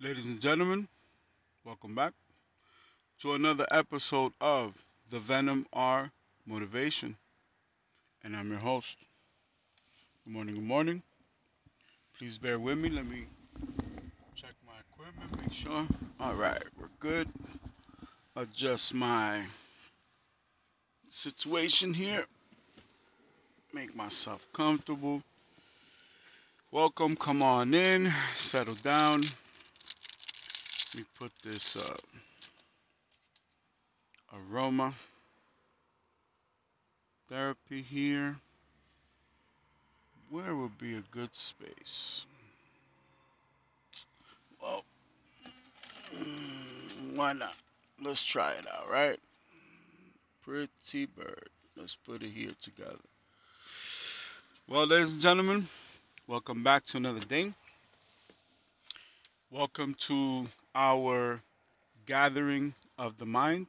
Ladies and gentlemen, welcome back to another episode of the Venom R Motivation. And I'm your host. Good morning, good morning. Please bear with me. Let me check my equipment, make sure. All right, we're good. Adjust my situation here. Make myself comfortable. Welcome, come on in, settle down. Me put this uh, aroma therapy here. Where would be a good space? Well, why not? Let's try it out, right? Pretty bird. Let's put it here together. Well, ladies and gentlemen, welcome back to another day. Welcome to our gathering of the mind.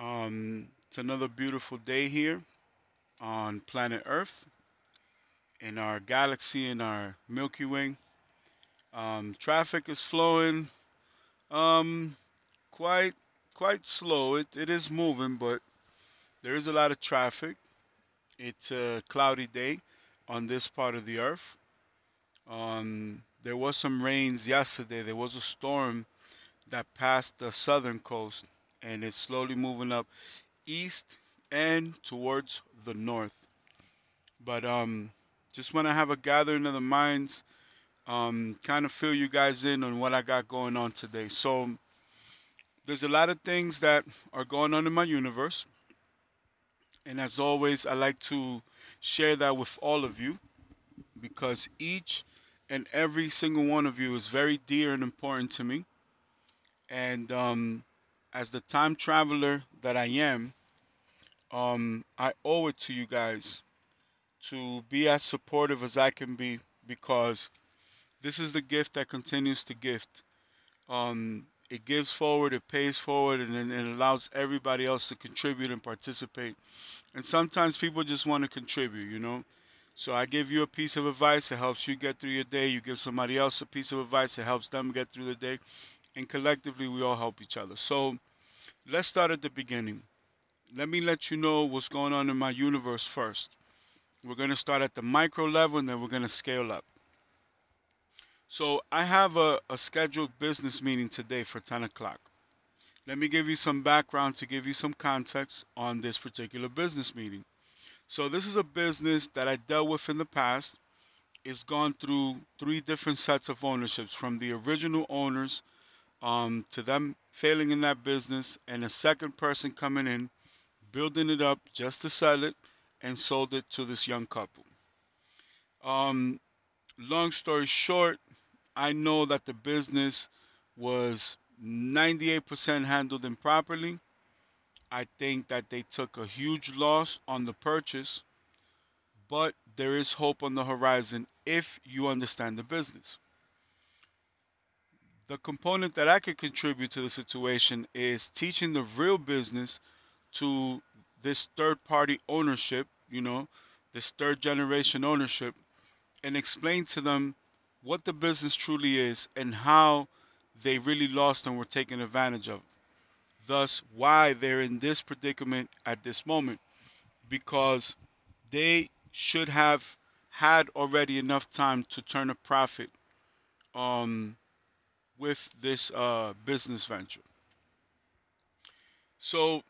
Um, it's another beautiful day here on planet Earth, in our galaxy, in our Milky Way. Um, traffic is flowing um, quite quite slow. It, it is moving, but there is a lot of traffic. It's a cloudy day on this part of the earth. Um, there was some rains yesterday. There was a storm that passed the southern coast, and it's slowly moving up east and towards the north. But um, just want to have a gathering of the minds, um, kind of fill you guys in on what I got going on today. So there's a lot of things that are going on in my universe. And as always, I like to share that with all of you because each and every single one of you is very dear and important to me. And um, as the time traveler that I am, um, I owe it to you guys to be as supportive as I can be because this is the gift that continues to gift. Um, it gives forward, it pays forward, and, and it allows everybody else to contribute and participate. And sometimes people just want to contribute, you know. So I give you a piece of advice, that helps you get through your day. You give somebody else a piece of advice, that helps them get through the day. And collectively, we all help each other. So let's start at the beginning. Let me let you know what's going on in my universe first. We're going to start at the micro level and then we're going to scale up. So I have a, a scheduled business meeting today for 10 o'clock. Let me give you some background to give you some context on this particular business meeting. So this is a business that I dealt with in the past. It's gone through three different sets of ownerships, from the original owners um, to them failing in that business, and a second person coming in, building it up just to sell it, and sold it to this young couple. Um, long story short, I know that the business was 98% handled improperly. I think that they took a huge loss on the purchase, but there is hope on the horizon if you understand the business. The component that I could contribute to the situation is teaching the real business to this third party ownership, you know, this third generation ownership, and explain to them what the business truly is and how they really lost and were taken advantage of. Thus, why they're in this predicament at this moment. Because they should have had already enough time to turn a profit um, with this uh, business venture. So,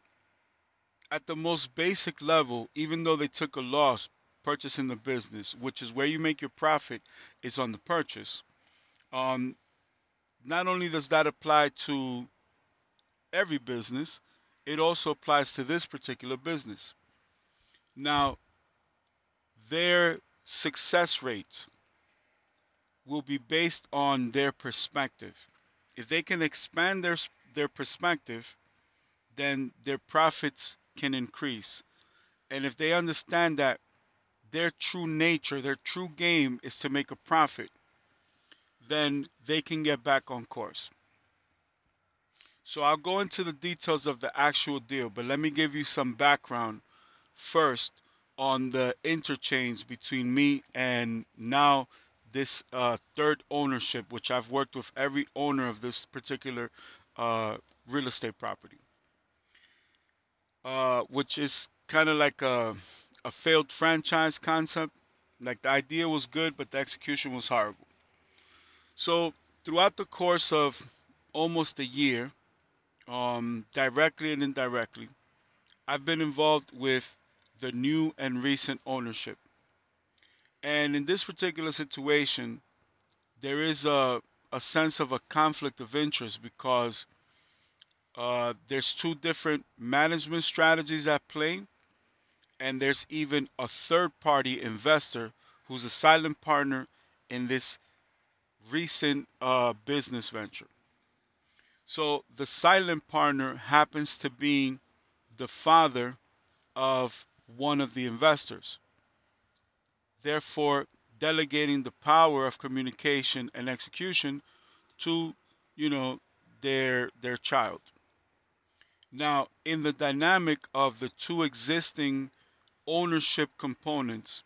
at the most basic level, even though they took a loss purchasing the business, which is where you make your profit, is on the purchase. Um, not only does that apply to every business, it also applies to this particular business. Now, their success rate will be based on their perspective. If they can expand their their perspective, then their profits can increase. And if they understand that their true nature, their true game is to make a profit, then they can get back on course. So I'll go into the details of the actual deal, but let me give you some background first on the interchange between me and now this uh, third ownership, which I've worked with every owner of this particular uh, real estate property, uh, which is kind of like a, a failed franchise concept. Like the idea was good, but the execution was horrible. So throughout the course of almost a year, um, directly and indirectly, I've been involved with the new and recent ownership. And in this particular situation, there is a, a sense of a conflict of interest because uh, there's two different management strategies at play, and there's even a third party investor who's a silent partner in this recent uh, business venture. So the silent partner happens to be the father of one of the investors. Therefore, delegating the power of communication and execution to, you know, their their child. Now, in the dynamic of the two existing ownership components,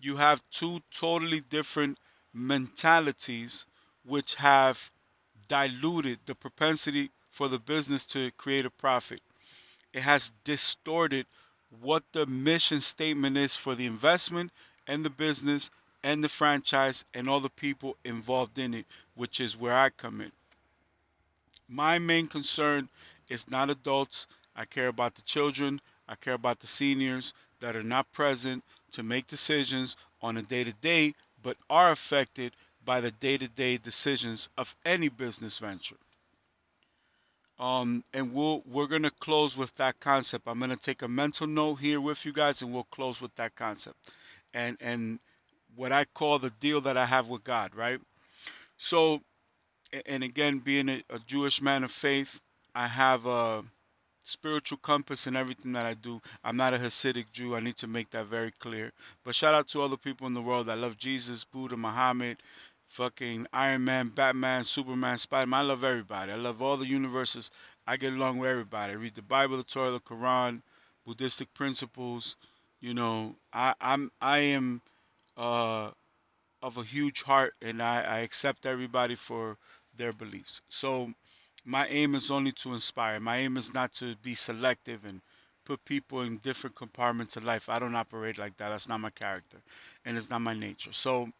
you have two totally different mentalities which have diluted the propensity for the business to create a profit. It has distorted what the mission statement is for the investment and the business and the franchise and all the people involved in it, which is where I come in. My main concern is not adults. I care about the children. I care about the seniors that are not present to make decisions on a day to day, but are affected by the day to day decisions of any business venture. Um, and we'll we're gonna close with that concept. I'm gonna take a mental note here with you guys, and we'll close with that concept, and and what I call the deal that I have with God, right? So, and again, being a, a Jewish man of faith, I have a spiritual compass in everything that I do. I'm not a Hasidic Jew. I need to make that very clear. But shout out to all the people in the world that love Jesus, Buddha, Muhammad, fucking Iron Man, Batman, Superman, Spider Man. I love everybody. I love all the universes. I get along with everybody. I read the Bible, the Torah, the Quran, Buddhistic principles. You know, I, I'm I am uh, of a huge heart, and I, I accept everybody for their beliefs. So my aim is only to inspire. My aim is not to be selective and put people in different compartments of life. I don't operate like that. That's not my character, and it's not my nature. So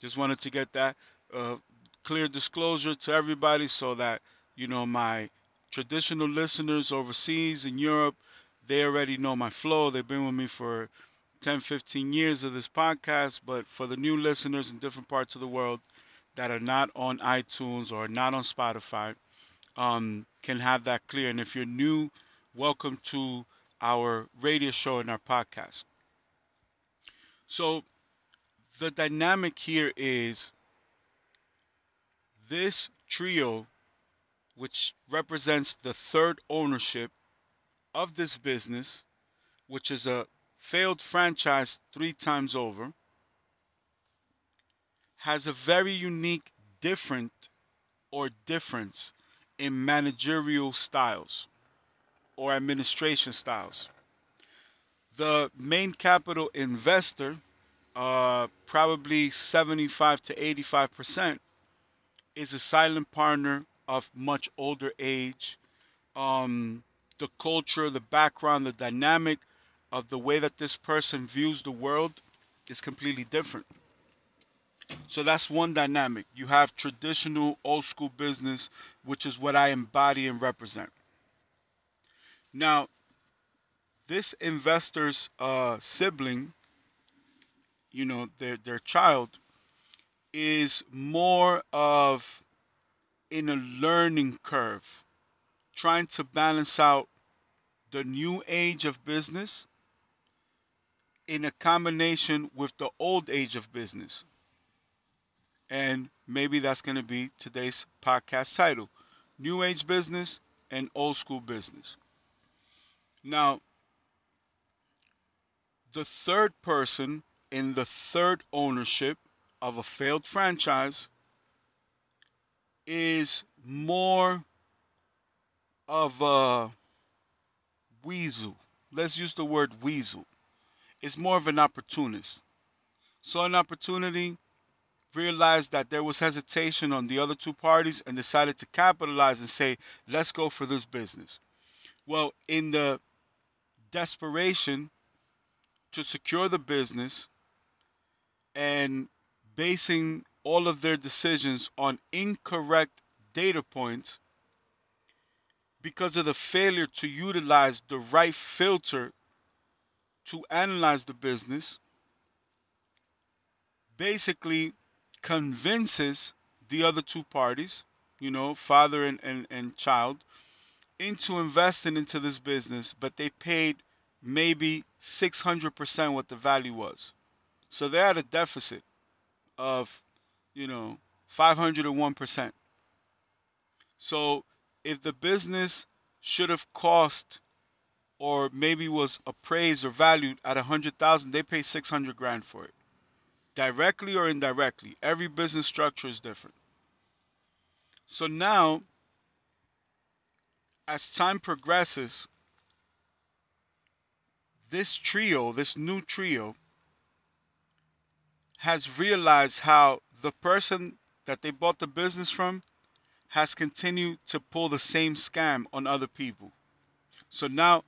just wanted to get that uh, clear disclosure to everybody so that, you know, my traditional listeners overseas in Europe, they already know my flow. They've been with me for 10, 15 years of this podcast. But for the new listeners in different parts of the world that are not on iTunes or not on Spotify, um, can have that clear. And if you're new, welcome to our radio show and our podcast. So the dynamic here is this trio, which represents the third ownership of this business, which is a failed franchise three times over, has a very unique, different, or difference in managerial styles or administration styles. The main capital investor uh, probably 75 to 85 percent is a silent partner of much older age. Um, the culture, the background, the dynamic of the way that this person views the world is completely different. So that's one dynamic. You have traditional old school business, which is what I embody and represent. Now, this investor's uh, sibling you know their their child is more of in a learning curve trying to balance out the new age of business in a combination with the old age of business. And maybe that's going to be today's podcast title new age business and old school business. Now the third person in the third ownership of a failed franchise is more of a weasel. Let's use the word weasel. It's more of an opportunist. Saw an opportunity, realized that there was hesitation on the other two parties and decided to capitalize and say, let's go for this business. Well, in the desperation to secure the business and basing all of their decisions on incorrect data points because of the failure to utilize the right filter to analyze the business basically convinces the other two parties, you know, father and, and, and child, into investing into this business, but they paid maybe 600% what the value was. So they're at a deficit of, you know, 501%. So if the business should have cost or maybe was appraised or valued at 100,000, they pay 600 grand for it. Directly or indirectly, every business structure is different. So now as time progresses, this trio, this new trio, has realized how the person that they bought the business from has continued to pull the same scam on other people. So now,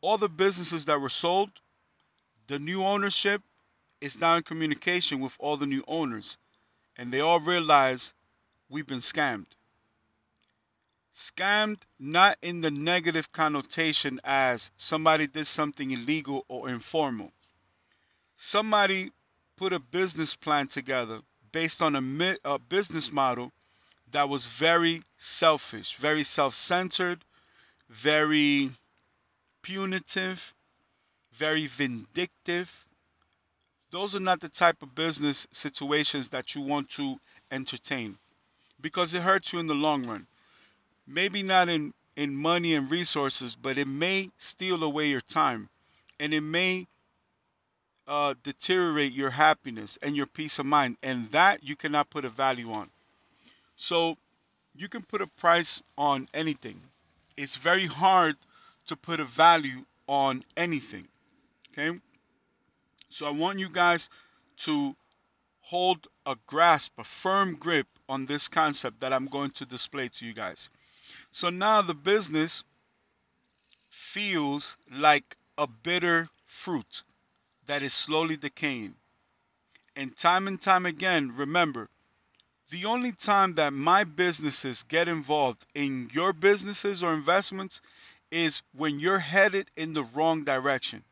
all the businesses that were sold, the new ownership is now in communication with all the new owners. And they all realize we've been scammed. Scammed not in the negative connotation as somebody did something illegal or informal. Somebody put a business plan together based on a, a business model that was very selfish, very self centered, very punitive, very vindictive. Those are not the type of business situations that you want to entertain because it hurts you in the long run maybe not in in money and resources, but it may steal away your time, and it may uh, deteriorate your happiness and your peace of mind, and that you cannot put a value on. So, you can put a price on anything. It's very hard to put a value on anything. Okay? So I want you guys to hold a grasp, a firm grip on this concept that I'm going to display to you guys. So now the business feels like a bitter fruit that is slowly decaying. And time and time again, remember, the only time that my businesses get involved in your businesses or investments is when you're headed in the wrong direction.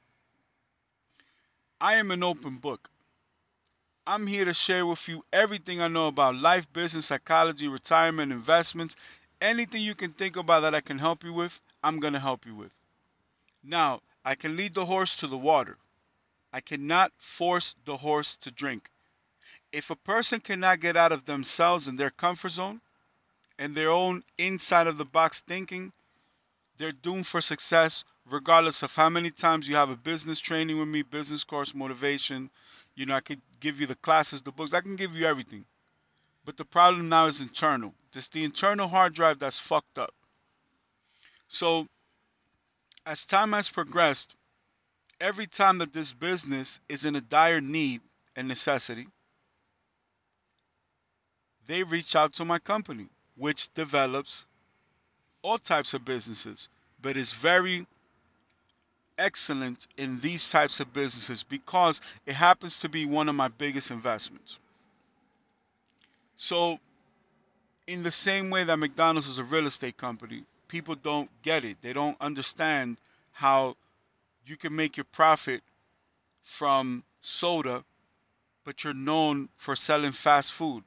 I am an open book. I'm here to share with you everything I know about life, business, psychology, retirement, investments, anything you can think about that I can help you with, I'm going to help you with. Now, I can lead the horse to the water. I cannot force the horse to drink. If a person cannot get out of themselves and their comfort zone and their own inside of the box thinking, they're doomed for success regardless of how many times you have a business training with me, business course, motivation. You know, I could give you the classes, the books, I can give you everything. But the problem now is internal. Just the internal hard drive that's fucked up. So, as time has progressed, every time that this business is in a dire need and necessity, they reach out to my company, which develops all types of businesses, but is very excellent in these types of businesses because it happens to be one of my biggest investments. So, in the same way that McDonald's is a real estate company, people don't get it. They don't understand how you can make your profit from soda, but you're known for selling fast food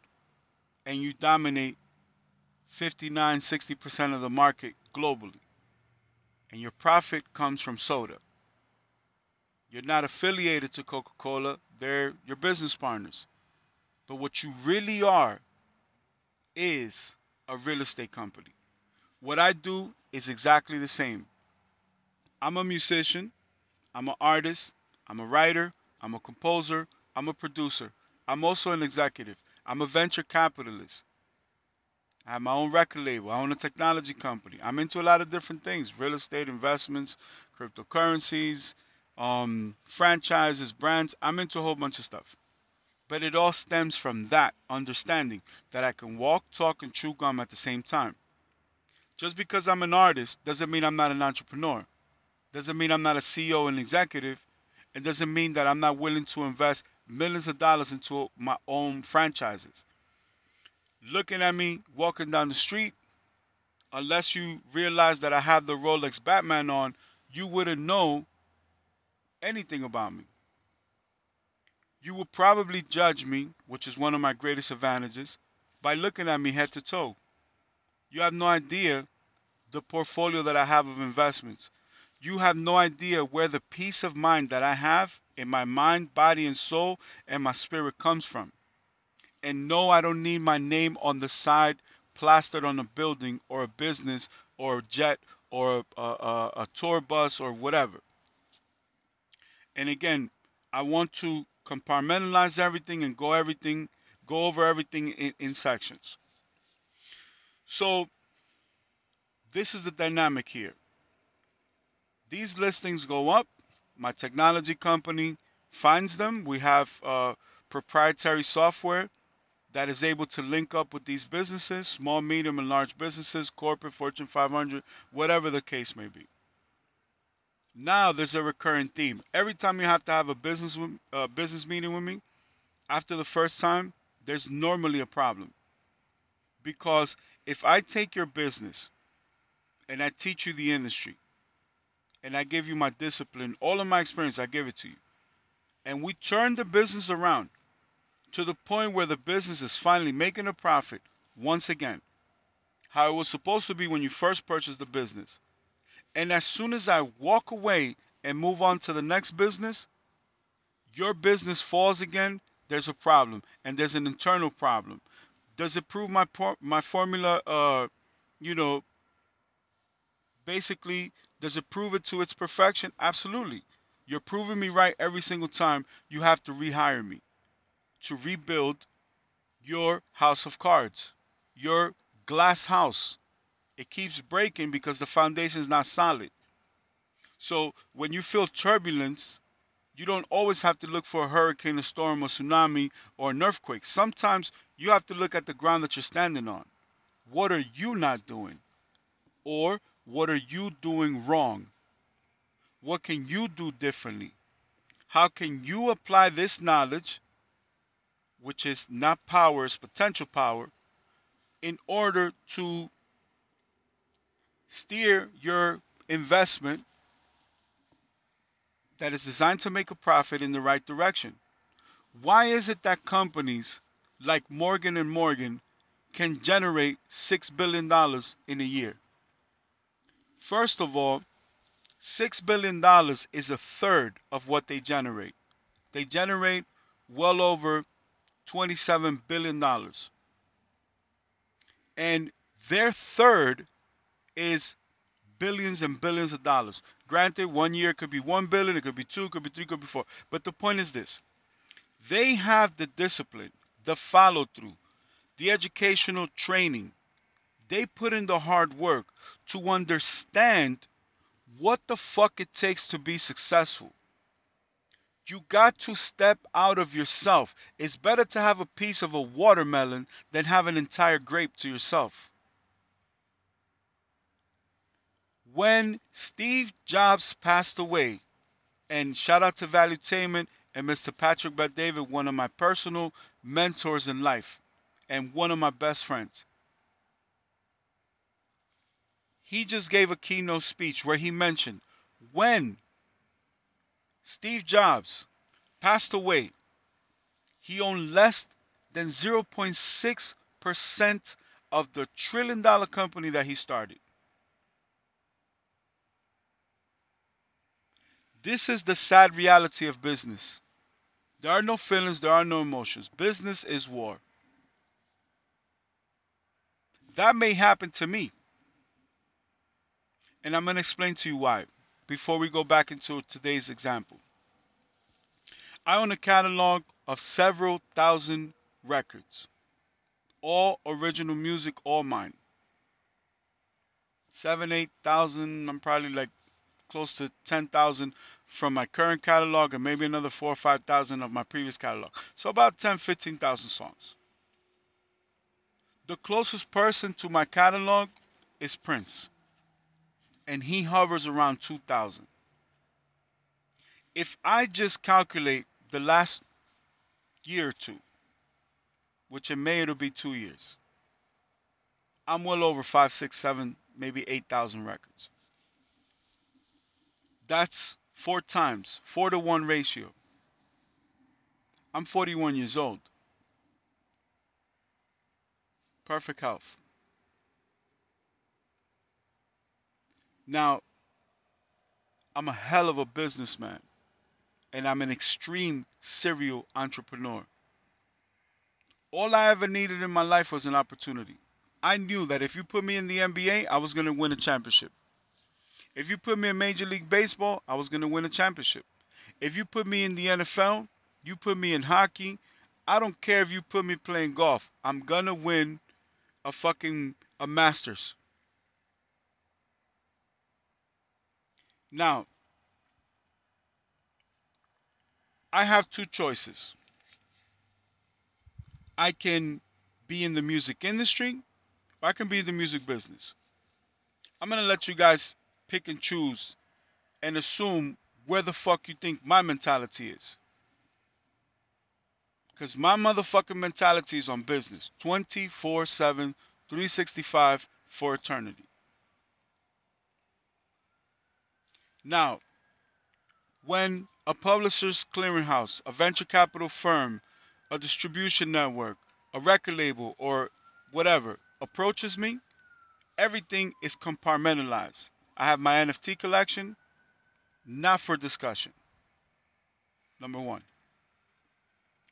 and you dominate 59, 60% of the market globally. And your profit comes from soda. You're not affiliated to Coca Cola, they're your business partners. But what you really are is a real estate company. What I do is exactly the same. I'm a musician, I'm an artist, I'm a writer, I'm a composer, I'm a producer. I'm also an executive. I'm a venture capitalist. I have my own record label. I own a technology company. I'm into a lot of different things real estate investments, cryptocurrencies, um, franchises, brands. I'm into a whole bunch of stuff. But it all stems from that understanding that I can walk, talk, and chew gum at the same time. Just because I'm an artist doesn't mean I'm not an entrepreneur. Doesn't mean I'm not a CEO and executive. It doesn't mean that I'm not willing to invest millions of dollars into my own franchises. Looking at me walking down the street, unless you realize that I have the Rolex Batman on, you wouldn't know anything about me. You would probably judge me, which is one of my greatest advantages, by looking at me head to toe. You have no idea the portfolio that I have of investments. You have no idea where the peace of mind that I have in my mind, body, and soul and my spirit comes from. And no, I don't need my name on the side plastered on a building or a business or a jet or a, a, a tour bus or whatever. And again, I want to compartmentalize everything and go everything, go over everything in, in sections. So this is the dynamic here. These listings go up. My technology company finds them. We have uh, proprietary software that is able to link up with these businesses, small, medium, and large businesses, corporate, Fortune 500, whatever the case may be. Now there's a recurring theme. Every time you have to have a business uh, business meeting with me, after the first time, there's normally a problem. Because if I take your business and I teach you the industry and I give you my discipline, all of my experience, I give it to you. And we turn the business around to the point where the business is finally making a profit once again. How it was supposed to be when you first purchased the business. And as soon as I walk away and move on to the next business, your business falls again, there's a problem. And there's an internal problem. Does it prove my my formula uh you know basically does it prove it to its perfection? Absolutely. You're proving me right every single time you have to rehire me to rebuild your house of cards, your glass house. It keeps breaking because the foundation is not solid. So when you feel turbulence, you don't always have to look for a hurricane, a storm, a tsunami, or an earthquake. Sometimes you have to look at the ground that you're standing on. What are you not doing? Or what are you doing wrong? What can you do differently? How can you apply this knowledge which is not power, it's potential power, in order to steer your investment that is designed to make a profit in the right direction. Why is it that companies like Morgan and Morgan can generate 6 billion dollars in a year? First of all, 6 billion dollars is a third of what they generate. They generate well over $27 billion. And their third is billions and billions of dollars. Granted, one year could be one billion, it could be two, it could be three, it could be four. But the point is this they have the discipline, the follow through, the educational training. They put in the hard work to understand what the fuck it takes to be successful. You got to step out of yourself. It's better to have a piece of a watermelon than have an entire grape to yourself. When Steve Jobs passed away, and shout out to Valuetainment and Mr. Patrick Bet-David, one of my personal mentors in life and one of my best friends. He just gave a keynote speech where he mentioned when Steve Jobs passed away. He owned less than 0.6% of the trillion dollar company that he started. This is the sad reality of business. There are no feelings, there are no emotions. Business is war. That may happen to me. And I'm going to explain to you why before we go back into today's example. I own a catalog of several thousand records, all original music, all mine. Seven, eight thousand, I'm probably like close to 10,000 from my current catalog and maybe another 4 or 5,000 of my previous catalog. So about 10, 15,000 songs. The closest person to my catalog is Prince. And he hovers around 2,000. If I just calculate the last year or two, which in May it'll be two years, I'm well over five, six, seven, maybe 8,000 records. That's four times, four to one ratio. I'm 41 years old. Perfect health. Now, I'm a hell of a businessman, and I'm an extreme serial entrepreneur. All I ever needed in my life was an opportunity. I knew that if you put me in the NBA, I was going to win a championship. If you put me in Major League Baseball, I was going to win a championship. If you put me in the NFL, you put me in hockey, I don't care if you put me playing golf. I'm going to win a fucking a Masters. Now, I have two choices. I can be in the music industry or I can be in the music business. I'm going to let you guys pick and choose and assume where the fuck you think my mentality is. Because my motherfucking mentality is on business 24 7, 365 for eternity. Now, when a publisher's clearinghouse, a venture capital firm, a distribution network, a record label, or whatever approaches me, everything is compartmentalized. I have my NFT collection, not for discussion. Number one.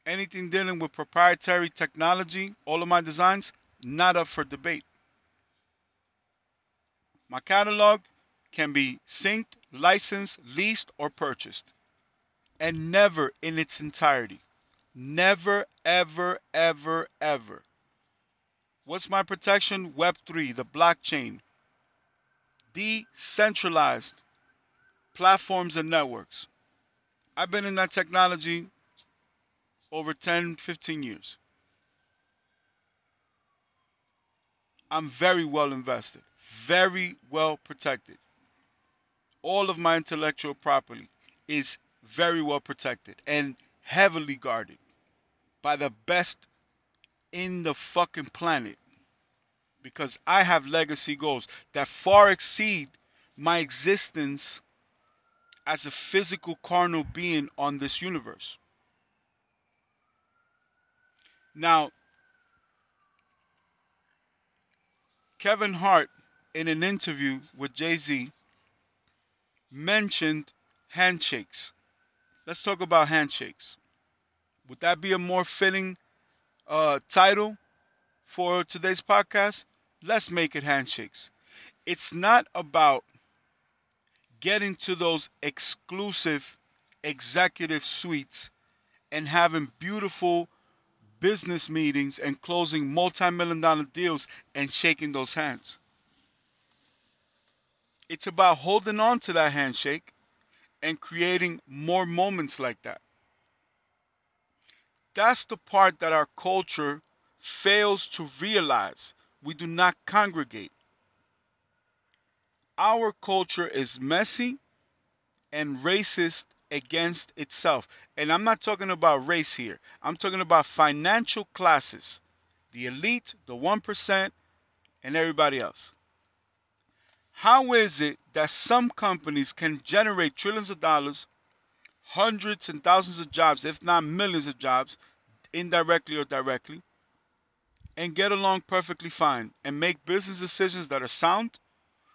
Anything dealing with proprietary technology, all of my designs, not up for debate. My catalog can be synced, licensed, leased, or purchased. And never in its entirety. Never, ever, ever, ever. What's my protection? Web3, the blockchain. Decentralized platforms and networks. I've been in that technology over 10, 15 years. I'm very well invested, very well protected. All of my intellectual property is very well protected and heavily guarded by the best in the fucking planet. Because I have legacy goals that far exceed my existence as a physical carnal being on this universe. Now, Kevin Hart, in an interview with Jay Z, mentioned handshakes. Let's talk about handshakes. Would that be a more fitting uh, title for today's podcast? Let's make it handshakes. It's not about getting to those exclusive executive suites and having beautiful business meetings and closing multi-million dollar deals and shaking those hands. It's about holding on to that handshake and creating more moments like that. That's the part that our culture fails to realize. We do not congregate. Our culture is messy and racist against itself. And I'm not talking about race here, I'm talking about financial classes the elite, the 1%, and everybody else. How is it that some companies can generate trillions of dollars, hundreds and thousands of jobs, if not millions of jobs, indirectly or directly, and get along perfectly fine and make business decisions that are sound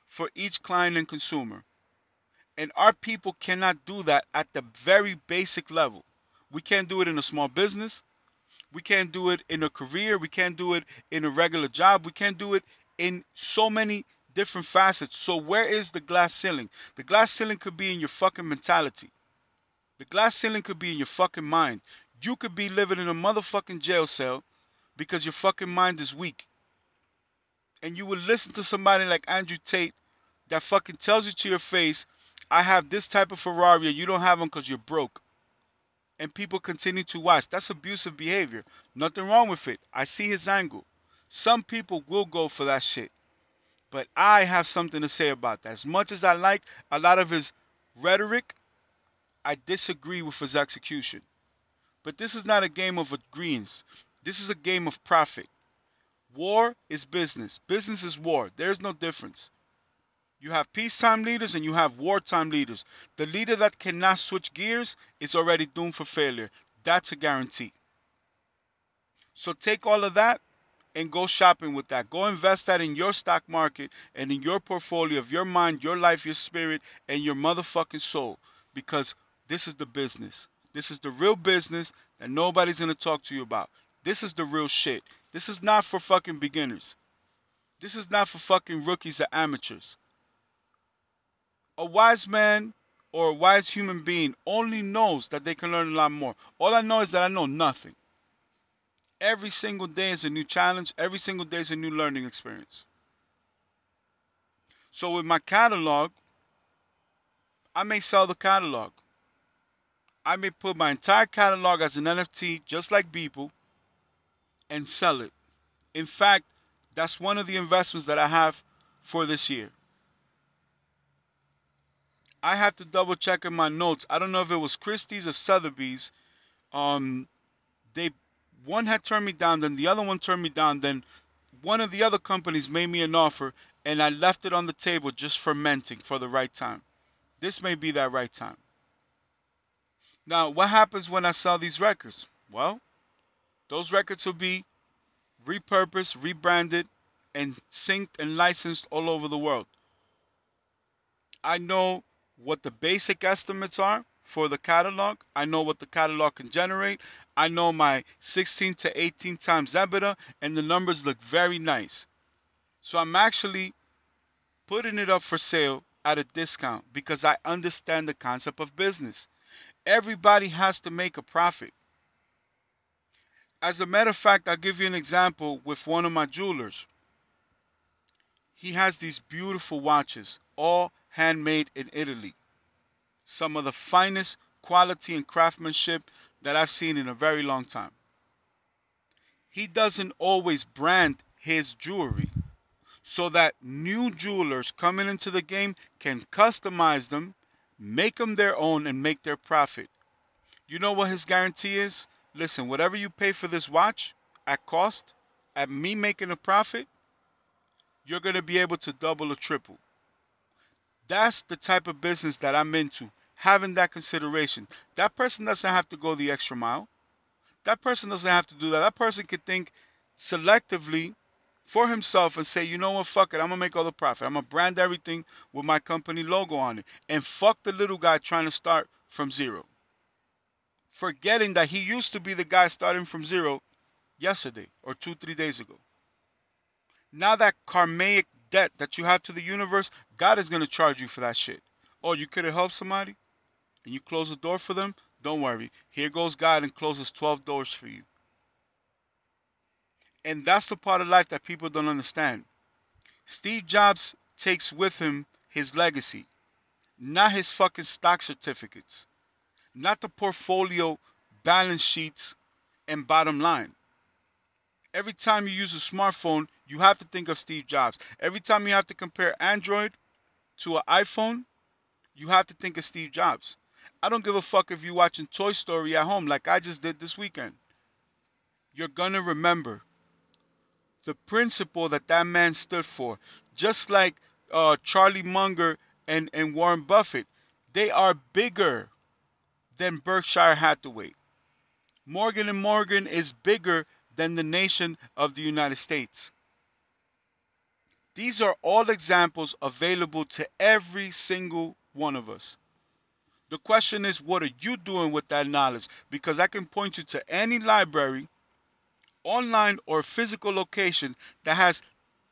for each client and consumer? And our people cannot do that at the very basic level. We can't do it in a small business. We can't do it in a career. We can't do it in a regular job. We can't do it in so many different facets. So, where is the glass ceiling? The glass ceiling could be in your fucking mentality. The glass ceiling could be in your fucking mind. You could be living in a motherfucking jail cell because your fucking mind is weak. And you would listen to somebody like Andrew Tate that fucking tells you to your face I have this type of Ferrari, and you don't have one because you're broke. And people continue to watch. That's abusive behavior. Nothing wrong with it. I see his angle. Some people will go for that shit. But I have something to say about that. As much as I like a lot of his rhetoric, I disagree with his execution. But this is not a game of agreements. This is a game of profit. War is business. Business is war. There's no difference. You have peacetime leaders and you have wartime leaders. The leader that cannot switch gears is already doomed for failure. That's a guarantee. So take all of that and go shopping with that. Go invest that in your stock market and in your portfolio of your mind, your life, your spirit, and your motherfucking soul. Because this is the business. This is the real business that nobody's gonna talk to you about. This is the real shit. This is not for fucking beginners. This is not for fucking rookies or amateurs. A wise man or a wise human being only knows that they can learn a lot more. All I know is that I know nothing. Every single day is a new challenge, every single day is a new learning experience. So with my catalog, I may sell the catalog. I may put my entire catalog as an NFT, just like Beeple, and sell it. In fact, that's one of the investments that I have for this year. I have to double check in my notes. I don't know if it was Christie's or Sotheby's. Um, one had turned me down, then the other one turned me down, then one of the other companies made me an offer, and I left it on the table just fermenting for the right time. This may be that right time. Now, what happens when I sell these records? Well, those records will be repurposed, rebranded, and synced and licensed all over the world. I know what the basic estimates are for the catalog. I know what the catalog can generate. I know my 16 to 18 times EBITDA, and the numbers look very nice. So I'm actually putting it up for sale at a discount because I understand the concept of business. Everybody has to make a profit. As a matter of fact, I'll give you an example with one of my jewelers. He has these beautiful watches, all handmade in Italy some of the finest quality and craftsmanship that I've seen in a very long time. He doesn't always brand his jewelry so that new jewelers coming into the game can customize them, make them their own, and make their profit. You know what his guarantee is? Listen, whatever you pay for this watch at cost, at me making a profit, you're going to be able to double or triple. That's the type of business that I'm into having that consideration. That person doesn't have to go the extra mile. That person doesn't have to do that. That person could think selectively for himself and say, you know what, fuck it, I'm gonna make all the profit. I'm gonna brand everything with my company logo on it. And fuck the little guy trying to start from zero. Forgetting that he used to be the guy starting from zero yesterday or two, three days ago. Now that karmic debt that you have to the universe, God is gonna charge you for that shit. Oh, you could have helped somebody? And you close the door for them, don't worry. Here goes God and closes 12 doors for you. And that's the part of life that people don't understand. Steve Jobs takes with him his legacy, not his fucking stock certificates, not the portfolio balance sheets and bottom line. Every time you use a smartphone, you have to think of Steve Jobs. Every time you have to compare Android to an iPhone, you have to think of Steve Jobs. I don't give a fuck if you're watching Toy Story at home like I just did this weekend. You're gonna remember the principle that that man stood for. Just like uh, Charlie Munger and, and Warren Buffett, they are bigger than Berkshire Hathaway. Morgan and Morgan is bigger than the nation of the United States. These are all examples available to every single one of us. The question is, what are you doing with that knowledge? Because I can point you to any library, online or physical location that has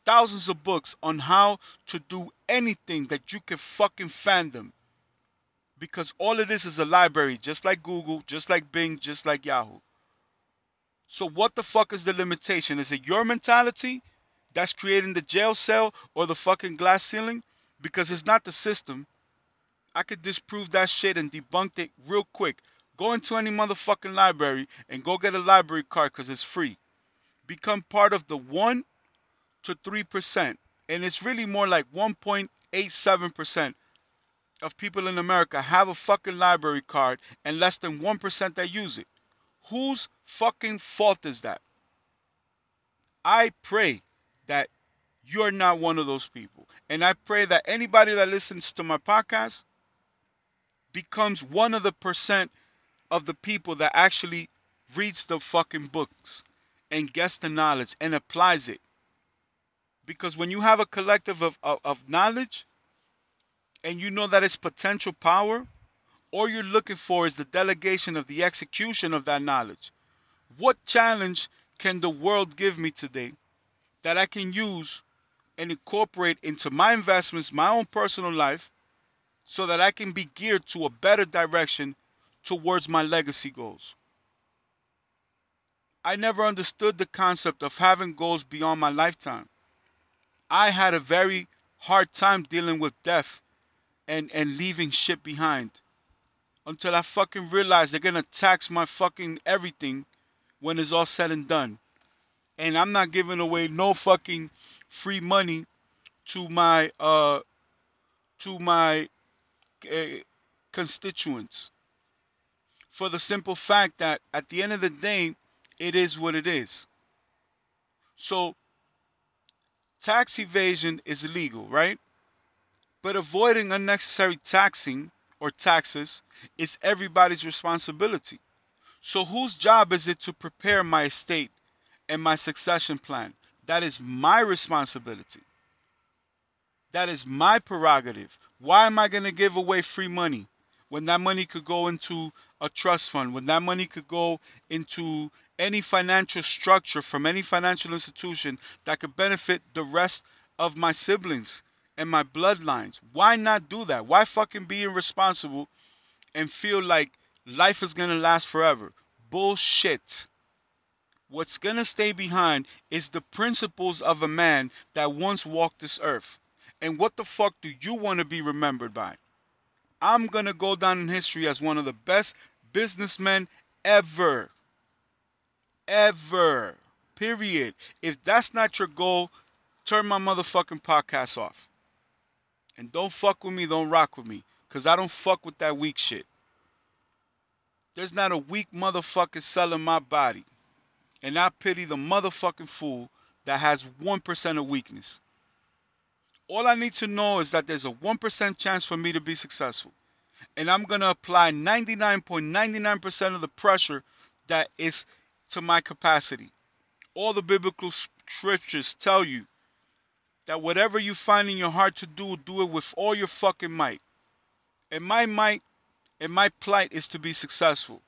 thousands of books on how to do anything that you can fucking fathom. Because all of this is a library, just like Google, just like Bing, just like Yahoo. So, what the fuck is the limitation? Is it your mentality that's creating the jail cell or the fucking glass ceiling? Because it's not the system, I could disprove that shit and debunk it real quick. Go into any motherfucking library and go get a library card because it's free. Become part of the 1 to 3%. And it's really more like 1.87% of people in America have a fucking library card and less than 1% that use it. Whose fucking fault is that? I pray that you're not one of those people. And I pray that anybody that listens to my podcast becomes one of the percent of the people that actually reads the fucking books and gets the knowledge and applies it. Because when you have a collective of, of, of knowledge and you know that it's potential power, all you're looking for is the delegation of the execution of that knowledge. What challenge can the world give me today that I can use and incorporate into my investments, my own personal life, so that I can be geared to a better direction towards my legacy goals. I never understood the concept of having goals beyond my lifetime. I had a very hard time dealing with death and, and leaving shit behind until I fucking realized they're gonna tax my fucking everything when it's all said and done. And I'm not giving away no fucking free money to my uh to my uh, constituents for the simple fact that at the end of the day, it is what it is. So, tax evasion is illegal, right? But avoiding unnecessary taxing or taxes is everybody's responsibility. So, whose job is it to prepare my estate and my succession plan? That is my responsibility. That is my prerogative. Why am I going to give away free money when that money could go into a trust fund, when that money could go into any financial structure from any financial institution that could benefit the rest of my siblings and my bloodlines? Why not do that? Why fucking be irresponsible and feel like life is going to last forever? Bullshit. What's going to stay behind is the principles of a man that once walked this earth. And what the fuck do you want to be remembered by? I'm going to go down in history as one of the best businessmen ever. Ever. Period. If that's not your goal, turn my motherfucking podcast off. And don't fuck with me, don't rock with me. Because I don't fuck with that weak shit. There's not a weak motherfucker selling my body. And I pity the motherfucking fool that has 1% of weakness. All I need to know is that there's a 1% chance for me to be successful. And I'm going to apply 99.99% of the pressure that is to my capacity. All the biblical scriptures tell you that whatever you find in your heart to do, do it with all your fucking might. And my might and my plight is to be successful.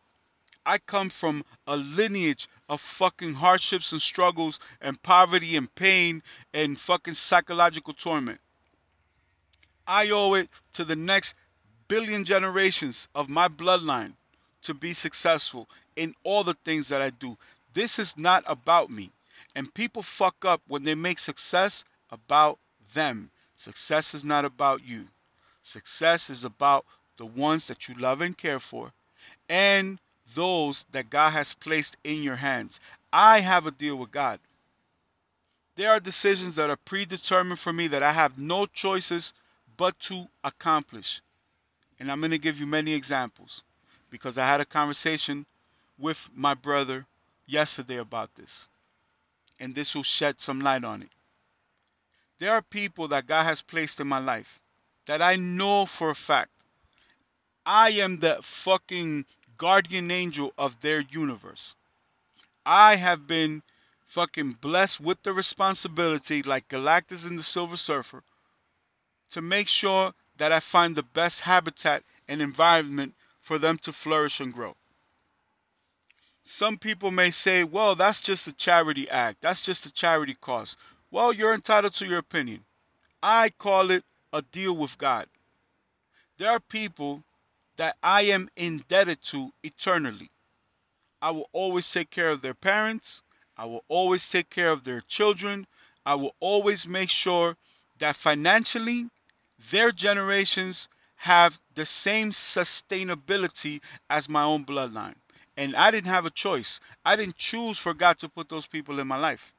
I come from a lineage of fucking hardships and struggles and poverty and pain and fucking psychological torment. I owe it to the next billion generations of my bloodline to be successful in all the things that I do. This is not about me. And people fuck up when they make success about them. Success is not about you. Success is about the ones that you love and care for and those that God has placed in your hands. I have a deal with God. There are decisions that are predetermined for me that I have no choices but to accomplish. And I'm going to give you many examples because I had a conversation with my brother yesterday about this. And this will shed some light on it. There are people that God has placed in my life that I know for a fact I am the fucking guardian angel of their universe. I have been fucking blessed with the responsibility, like Galactus in the Silver Surfer, to make sure that I find the best habitat and environment for them to flourish and grow. Some people may say, well, that's just a charity act. That's just a charity cause. Well, you're entitled to your opinion. I call it a deal with God. There are people that I am indebted to eternally. I will always take care of their parents. I will always take care of their children. I will always make sure that financially their generations have the same sustainability as my own bloodline. And I didn't have a choice. I didn't choose for God to put those people in my life.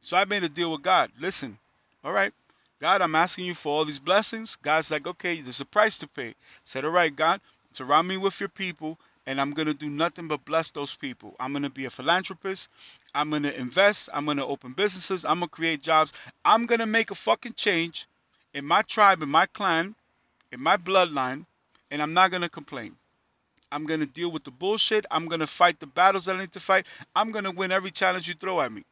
So I made a deal with God. Listen, all right, God, I'm asking you for all these blessings. God's like, okay, there's a price to pay. I said, all right, God, surround me with your people, and I'm going to do nothing but bless those people. I'm going to be a philanthropist. I'm going to invest. I'm going to open businesses. I'm going to create jobs. I'm going to make a fucking change in my tribe, in my clan, in my bloodline, and I'm not going to complain. I'm going to deal with the bullshit. I'm going to fight the battles that I need to fight. I'm going to win every challenge you throw at me.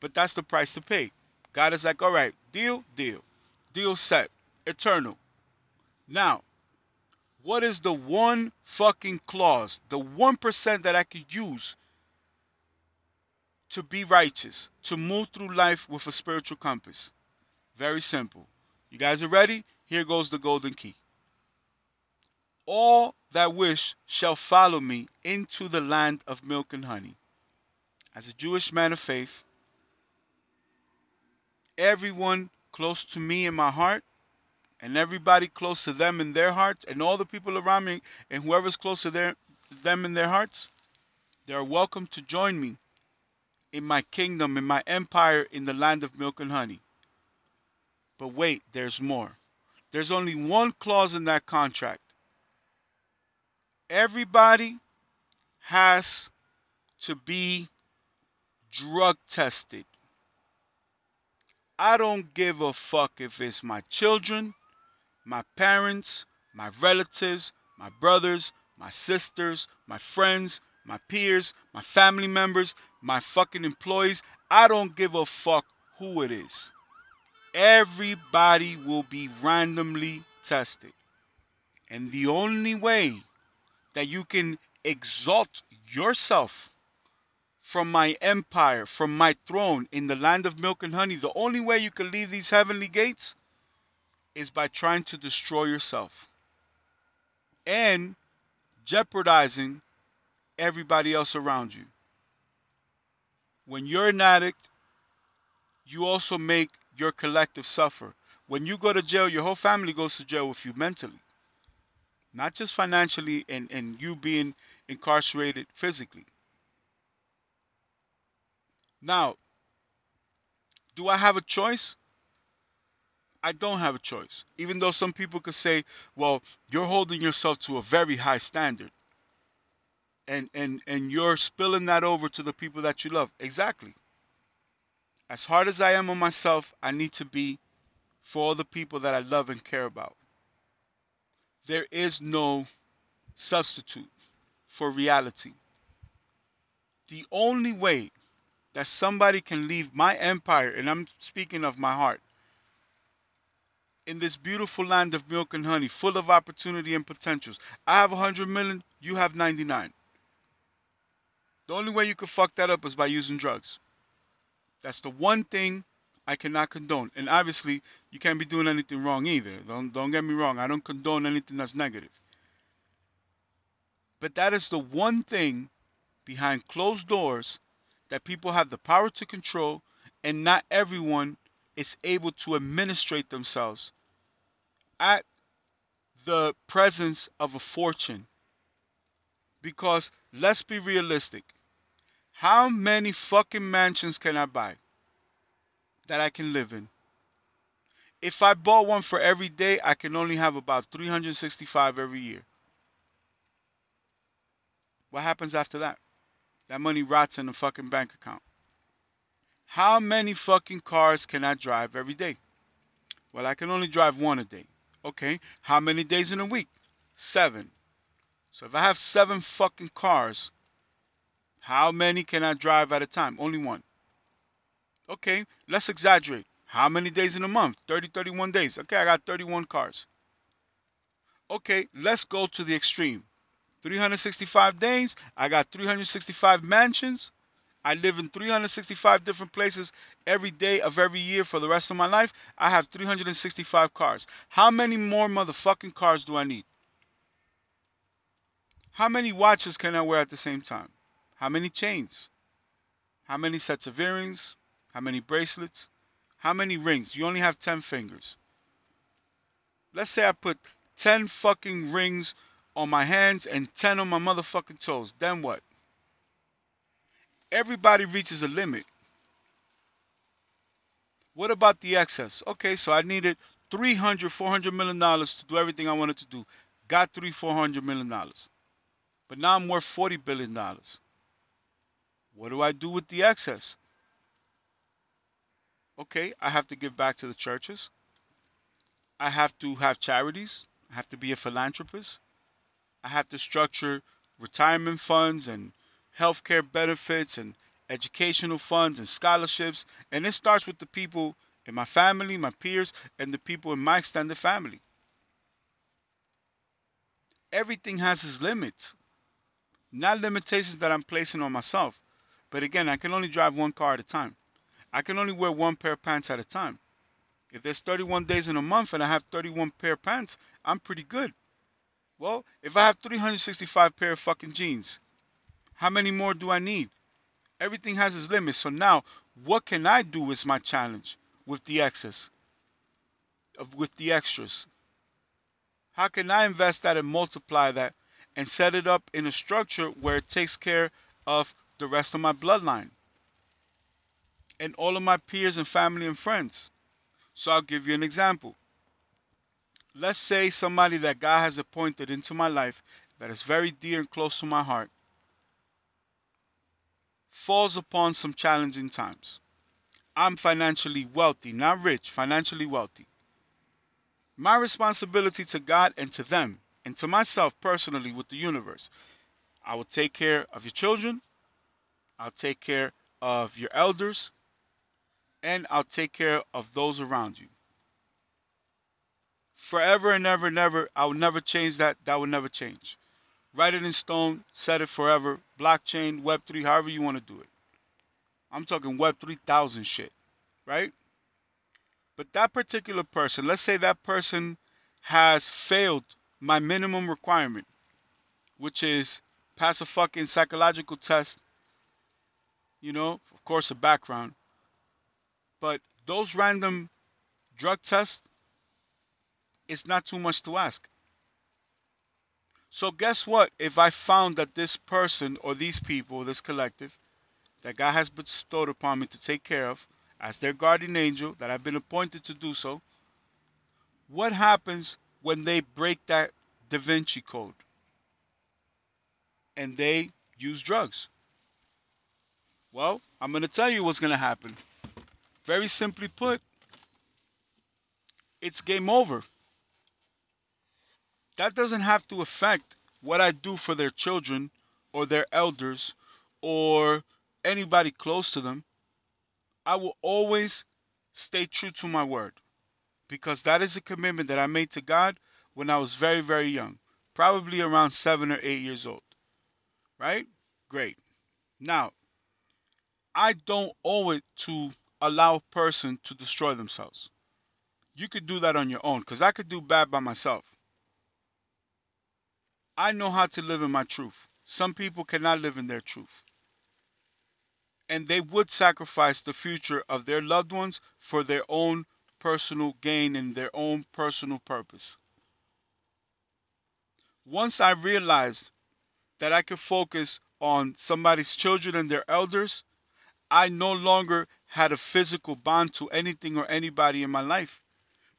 But that's the price to pay. God is like, all right, deal, deal. Deal set. Eternal. Now, what is the one fucking clause, the 1% that I could use to be righteous, to move through life with a spiritual compass? Very simple. You guys are ready? Here goes the golden key. All that wish shall follow me into the land of milk and honey. As a Jewish man of faith, everyone close to me in my heart, and everybody close to them in their hearts, and all the people around me, and whoever's close to their, them in their hearts, they are welcome to join me in my kingdom, in my empire, in the land of milk and honey. But wait, there's more. There's only one clause in that contract. Everybody has to be drug tested. I don't give a fuck if it's my children, my parents, my relatives, my brothers, my sisters, my friends, my peers, my family members, my fucking employees. I don't give a fuck who it is. Everybody will be randomly tested. And the only way that you can exalt yourself from my empire, from my throne in the land of milk and honey, the only way you can leave these heavenly gates is by trying to destroy yourself and jeopardizing everybody else around you. When you're an addict, you also make your collective suffer. When you go to jail, your whole family goes to jail with you mentally, not just financially and, and you being incarcerated physically. Now, do I have a choice? I don't have a choice. Even though some people could say, well, you're holding yourself to a very high standard. And and and you're spilling that over to the people that you love. Exactly. As hard as I am on myself, I need to be for all the people that I love and care about. There is no substitute for reality. The only way that somebody can leave my empire, and I'm speaking of my heart, in this beautiful land of milk and honey, full of opportunity and potentials. I have 100 million, you have 99. The only way you could fuck that up is by using drugs. That's the one thing I cannot condone. And obviously, you can't be doing anything wrong either. Don't, don't get me wrong. I don't condone anything that's negative. But that is the one thing behind closed doors that people have the power to control, and not everyone is able to administrate themselves at the presence of a fortune. Because let's be realistic. How many fucking mansions can I buy that I can live in? If I bought one for every day, I can only have about 365 every year. What happens after that? That money rots in the fucking bank account. How many fucking cars can I drive every day? Well, I can only drive one a day. Okay, how many days in a week? Seven. So if I have seven fucking cars, how many can I drive at a time? Only one. Okay, let's exaggerate. How many days in a month? 30, 31 days. Okay, I got 31 cars. Okay, let's go to the extreme. 365 days. I got 365 mansions. I live in 365 different places every day of every year for the rest of my life. I have 365 cars. How many more motherfucking cars do I need? How many watches can I wear at the same time? How many chains? How many sets of earrings? How many bracelets? How many rings? You only have 10 fingers. Let's say I put 10 fucking rings on my hands and 10 on my motherfucking toes. Then what? Everybody reaches a limit. What about the excess? Okay, so I needed 300, 400 million dollars to do everything I wanted to do. Got three, 400 million dollars. But now I'm worth 40 billion dollars. What do I do with the excess? Okay, I have to give back to the churches. I have to have charities. I have to be a philanthropist. I have to structure retirement funds and healthcare benefits and educational funds and scholarships. And it starts with the people in my family, my peers, and the people in my extended family. Everything has its limits, not limitations that I'm placing on myself. But again, I can only drive one car at a time. I can only wear one pair of pants at a time. If there's 31 days in a month and I have 31 pair of pants, I'm pretty good. Well, if I have 365 pair of fucking jeans, how many more do I need? Everything has its limits. So now, what can I do is my challenge with the excess, with the extras. How can I invest that and multiply that and set it up in a structure where it takes care of the rest of my bloodline and all of my peers and family and friends? So I'll give you an example. Let's say somebody that God has appointed into my life that is very dear and close to my heart falls upon some challenging times. I'm financially wealthy, not rich, financially wealthy. My responsibility to God and to them and to myself personally with the universe. I will take care of your children. I'll take care of your elders. And I'll take care of those around you. Forever and ever and ever, I will never change that. That will never change. Write it in stone, set it forever. Blockchain, Web3, however you want to do it. I'm talking Web 3000 shit, right? But that particular person, let's say that person has failed my minimum requirement, which is pass a fucking psychological test, you know, of course, a background. But those random drug tests, it's not too much to ask. So, guess what? If I found that this person or these people, this collective, that God has bestowed upon me to take care of as their guardian angel, that I've been appointed to do so, what happens when they break that Da Vinci Code and they use drugs? Well, I'm going to tell you what's going to happen. Very simply put, it's game over. That doesn't have to affect what I do for their children or their elders or anybody close to them, I will always stay true to my word because that is a commitment that I made to God when I was very, very young, probably around seven or eight years old. Right? Great. Now, I don't owe it to allow a person to destroy themselves. You could do that on your own because I could do bad by myself. I know how to live in my truth. Some people cannot live in their truth and they would sacrifice the future of their loved ones for their own personal gain and their own personal purpose. Once I realized that I could focus on somebody's children and their elders, I no longer had a physical bond to anything or anybody in my life.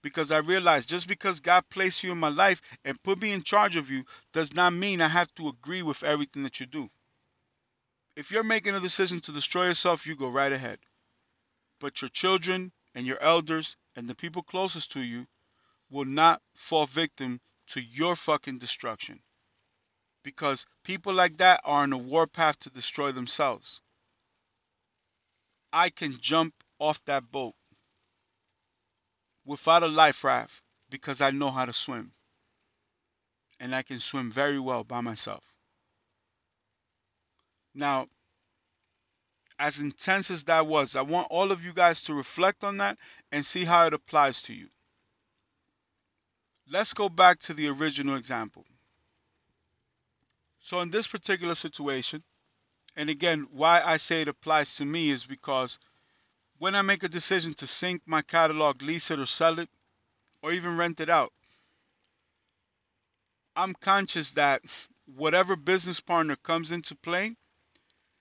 Because I realized just because God placed you in my life and put me in charge of you does not mean I have to agree with everything that you do. If you're making a decision to destroy yourself, you go right ahead. But your children and your elders and the people closest to you will not fall victim to your fucking destruction. Because people like that are on a warpath to destroy themselves. I can jump off that boat without a life raft because I know how to swim. And I can swim very well by myself. Now, as intense as that was, I want all of you guys to reflect on that and see how it applies to you. Let's go back to the original example. So, in this particular situation, and again, why I say it applies to me is because when I make a decision to sync my catalog, lease it, or sell it, or even rent it out, I'm conscious that whatever business partner comes into play,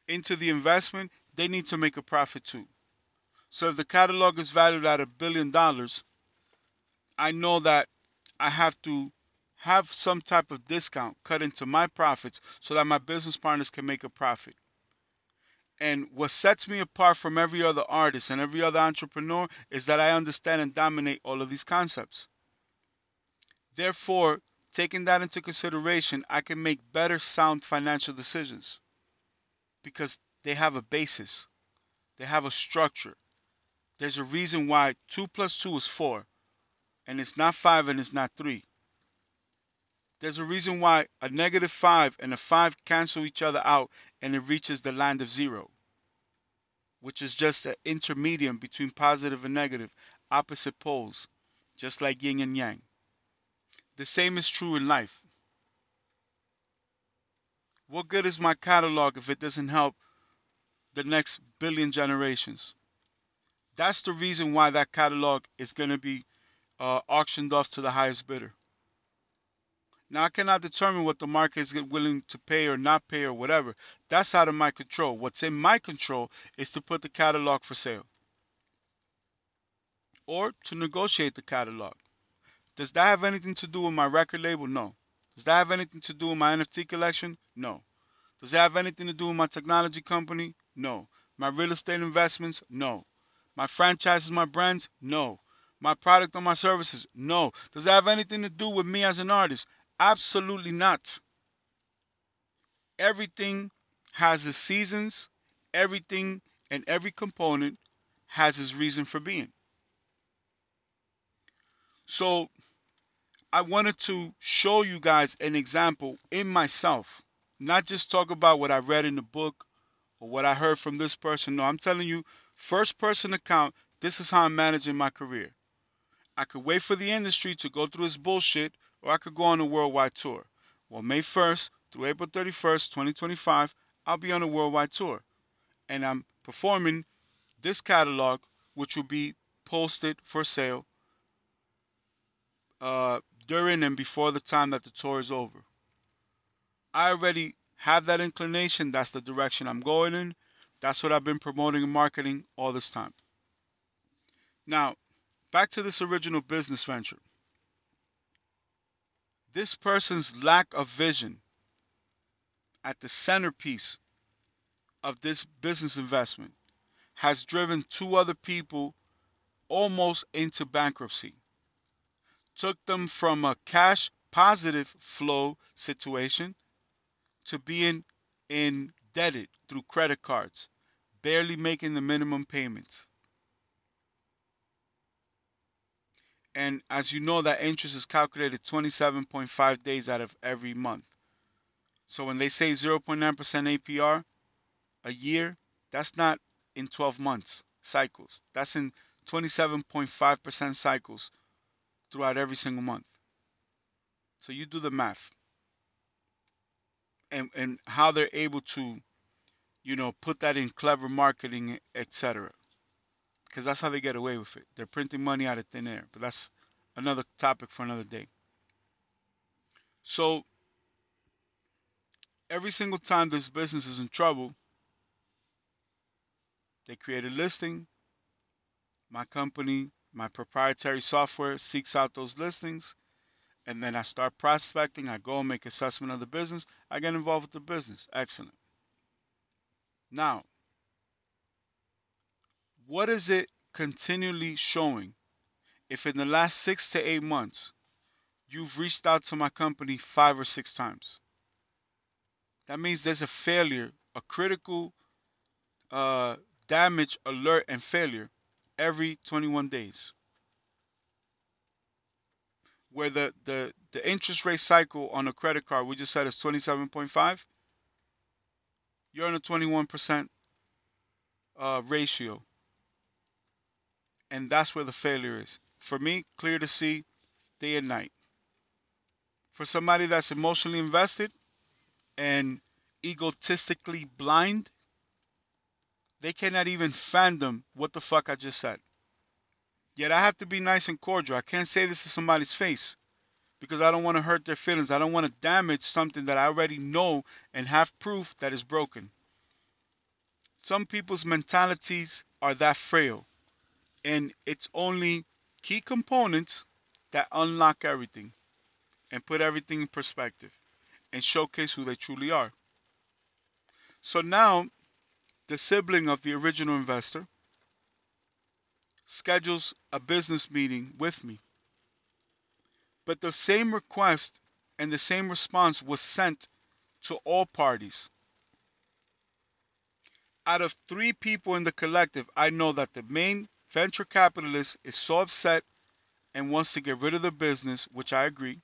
into the investment, they need to make a profit too. So if the catalog is valued at a billion dollars, I know that I have to have some type of discount cut into my profits so that my business partners can make a profit. And what sets me apart from every other artist and every other entrepreneur is that I understand and dominate all of these concepts. Therefore, taking that into consideration, I can make better sound financial decisions because they have a basis, they have a structure. There's a reason why 2 plus 2 is 4, and it's not 5 and it's not 3. There's a reason why a negative 5 and a 5 cancel each other out and it reaches the land of zero, which is just an intermediate between positive and negative, opposite poles, just like yin and yang. The same is true in life. What good is my catalog if it doesn't help the next billion generations? That's the reason why that catalog is going to be uh, auctioned off to the highest bidder. Now, I cannot determine what the market is willing to pay or not pay or whatever. That's out of my control. What's in my control is to put the catalog for sale or to negotiate the catalog. Does that have anything to do with my record label? No. Does that have anything to do with my NFT collection? No. Does that have anything to do with my technology company? No. My real estate investments? No. My franchises, my brands? No. My product or my services? No. Does that have anything to do with me as an artist? Absolutely not. Everything has its seasons, everything and every component has its reason for being. So, I wanted to show you guys an example in myself, not just talk about what I read in the book or what I heard from this person. No, I'm telling you, first person account, this is how I'm managing my career. I could wait for the industry to go through this bullshit, or I could go on a worldwide tour. Well, May 1st through April 31st, 2025, I'll be on a worldwide tour. And I'm performing this catalog, which will be posted for sale uh, during and before the time that the tour is over. I already have that inclination. That's the direction I'm going in. That's what I've been promoting and marketing all this time. Now, back to this original business venture. This person's lack of vision at the centerpiece of this business investment has driven two other people almost into bankruptcy took them from a cash positive flow situation to being indebted through credit cards, barely making the minimum payments. And as you know, that interest is calculated 27.5 days out of every month. So when they say 0.9% APR a year, that's not in 12 months cycles. That's in 27.5% cycles throughout every single month. So you do the math. And and how they're able to, you know, put that in clever marketing, etc. Because that's how they get away with it. They're printing money out of thin air. But that's another topic for another day. So every single time this business is in trouble, they create a listing. My company my proprietary software seeks out those listings and then I start prospecting. I go and make assessment of the business. I get involved with the business. Excellent. Now, what is it continually showing? If in the last six to eight months you've reached out to my company five or six times, that means there's a failure, a critical uh, damage alert and failure every 21 days. Where the, the, the interest rate cycle on a credit card, we just said is 27.5. You're on a 21% uh, ratio. And that's where the failure is. For me, clear to see day and night. For somebody that's emotionally invested and egotistically blind, they cannot even fathom what the fuck I just said. Yet I have to be nice and cordial. I can't say this to somebody's face because I don't want to hurt their feelings. I don't want to damage something that I already know and have proof that is broken. Some people's mentalities are that frail, and it's only key components that unlock everything and put everything in perspective and showcase who they truly are. So now, the sibling of the original investor schedules a business meeting with me. But the same request and the same response was sent to all parties. Out of three people in the collective, I know that the main venture capitalist is so upset and wants to get rid of the business, which I agree.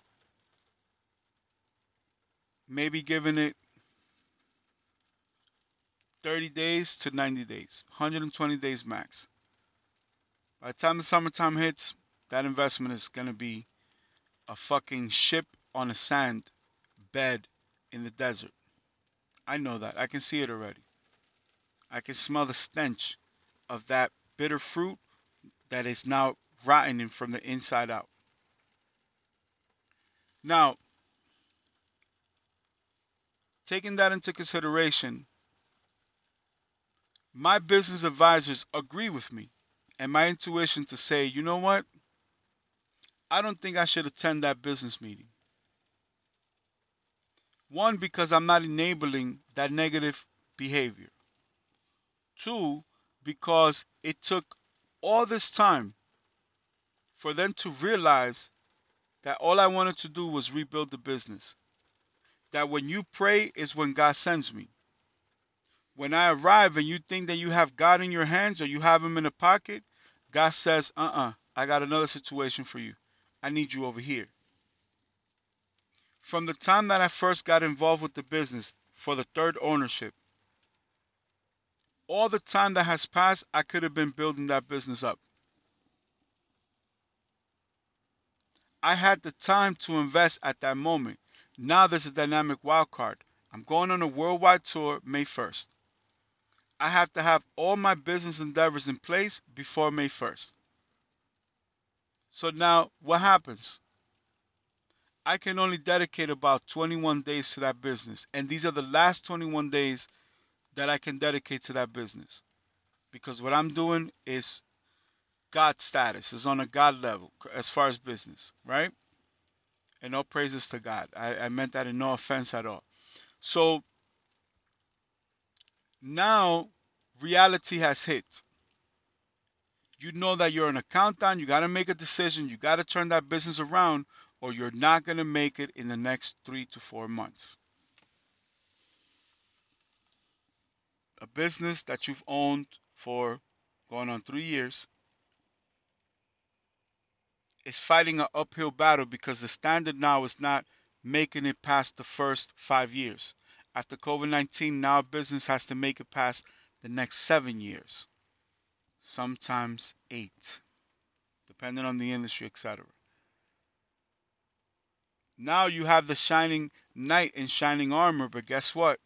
Maybe giving it 30 days to 90 days, 120 days max. By the time the summertime hits, that investment is going to be a fucking ship on a sand bed in the desert. I know that. I can see it already. I can smell the stench of that bitter fruit that is now rotting from the inside out. Now, taking that into consideration, my business advisors agree with me and my intuition to say, you know what? I don't think I should attend that business meeting. One, because I'm not enabling that negative behavior. Two, because it took all this time for them to realize that all I wanted to do was rebuild the business. That when you pray is when God sends me. When I arrive and you think that you have God in your hands or you have Him in a pocket, God says, uh uh-uh, uh, I got another situation for you. I need you over here. From the time that I first got involved with the business for the third ownership, all the time that has passed, I could have been building that business up. I had the time to invest at that moment. Now there's a dynamic wild card. I'm going on a worldwide tour May 1st. I have to have all my business endeavors in place before May 1st. So now what happens? I can only dedicate about 21 days to that business. And these are the last 21 days that I can dedicate to that business. Because what I'm doing is God status, is on a God level as far as business, right? And all praises to God. I, I meant that in no offense at all. So now reality has hit. You know that you're on a countdown, you got to make a decision, you got to turn that business around, or you're not going to make it in the next three to four months. A business that you've owned for going on three years is fighting an uphill battle because the standard now is not making it past the first five years. After COVID 19, now business has to make it past the next seven years, sometimes eight, depending on the industry, etc. Now you have the shining knight in shining armor, but guess what?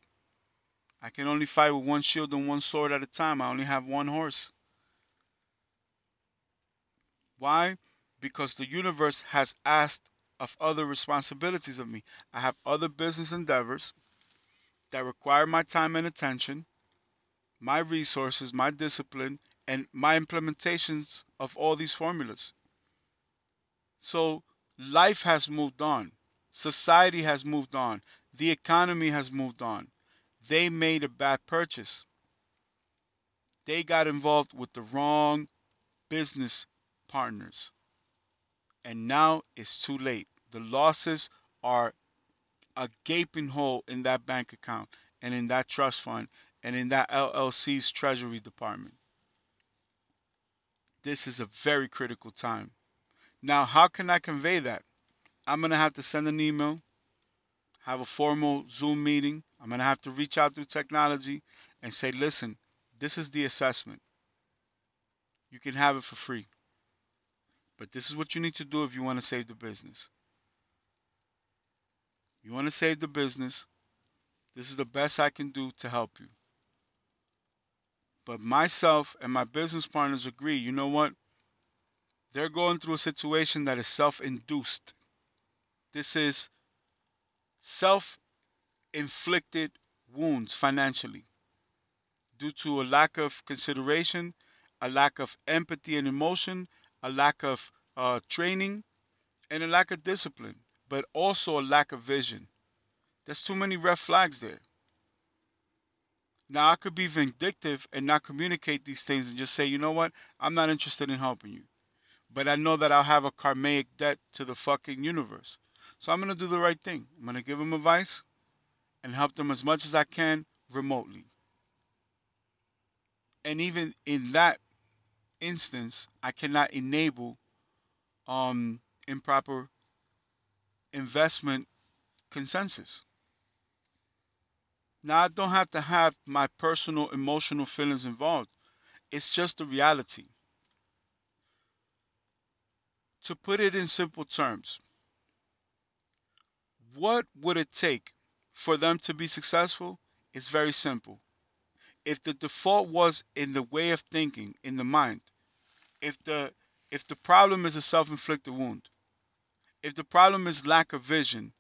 I can only fight with one shield and one sword at a time. I only have one horse. Why? Because the universe has asked of other responsibilities of me. I have other business endeavors that require my time and attention, my resources, my discipline, and my implementations of all these formulas. So life has moved on. Society has moved on. The economy has moved on. They made a bad purchase. They got involved with the wrong business partners. And now it's too late. The losses are a gaping hole in that bank account and in that trust fund and in that LLC's treasury department. This is a very critical time. Now, how can I convey that? I'm going to have to send an email, have a formal Zoom meeting. I'm going to have to reach out through technology and say, listen, this is the assessment. You can have it for free. But this is what you need to do if you want to save the business. You want to save the business. This is the best I can do to help you. But myself and my business partners agree, you know what? They're going through a situation that is self induced. This is self inflicted wounds financially due to a lack of consideration, a lack of empathy and emotion, a lack of uh, training, and a lack of discipline, but also a lack of vision. There's too many red flags there. Now, I could be vindictive and not communicate these things and just say, you know what, I'm not interested in helping you. But I know that I'll have a karmic debt to the fucking universe. So I'm going to do the right thing. I'm going to give him advice and help them as much as I can remotely. And even in that instance, I cannot enable um, improper investment consensus. Now, I don't have to have my personal emotional feelings involved. It's just the reality. To put it in simple terms, what would it take for them to be successful? It's very simple. If the default was in the way of thinking, in the mind, if the if the problem is a self-inflicted wound, if the problem is lack of vision,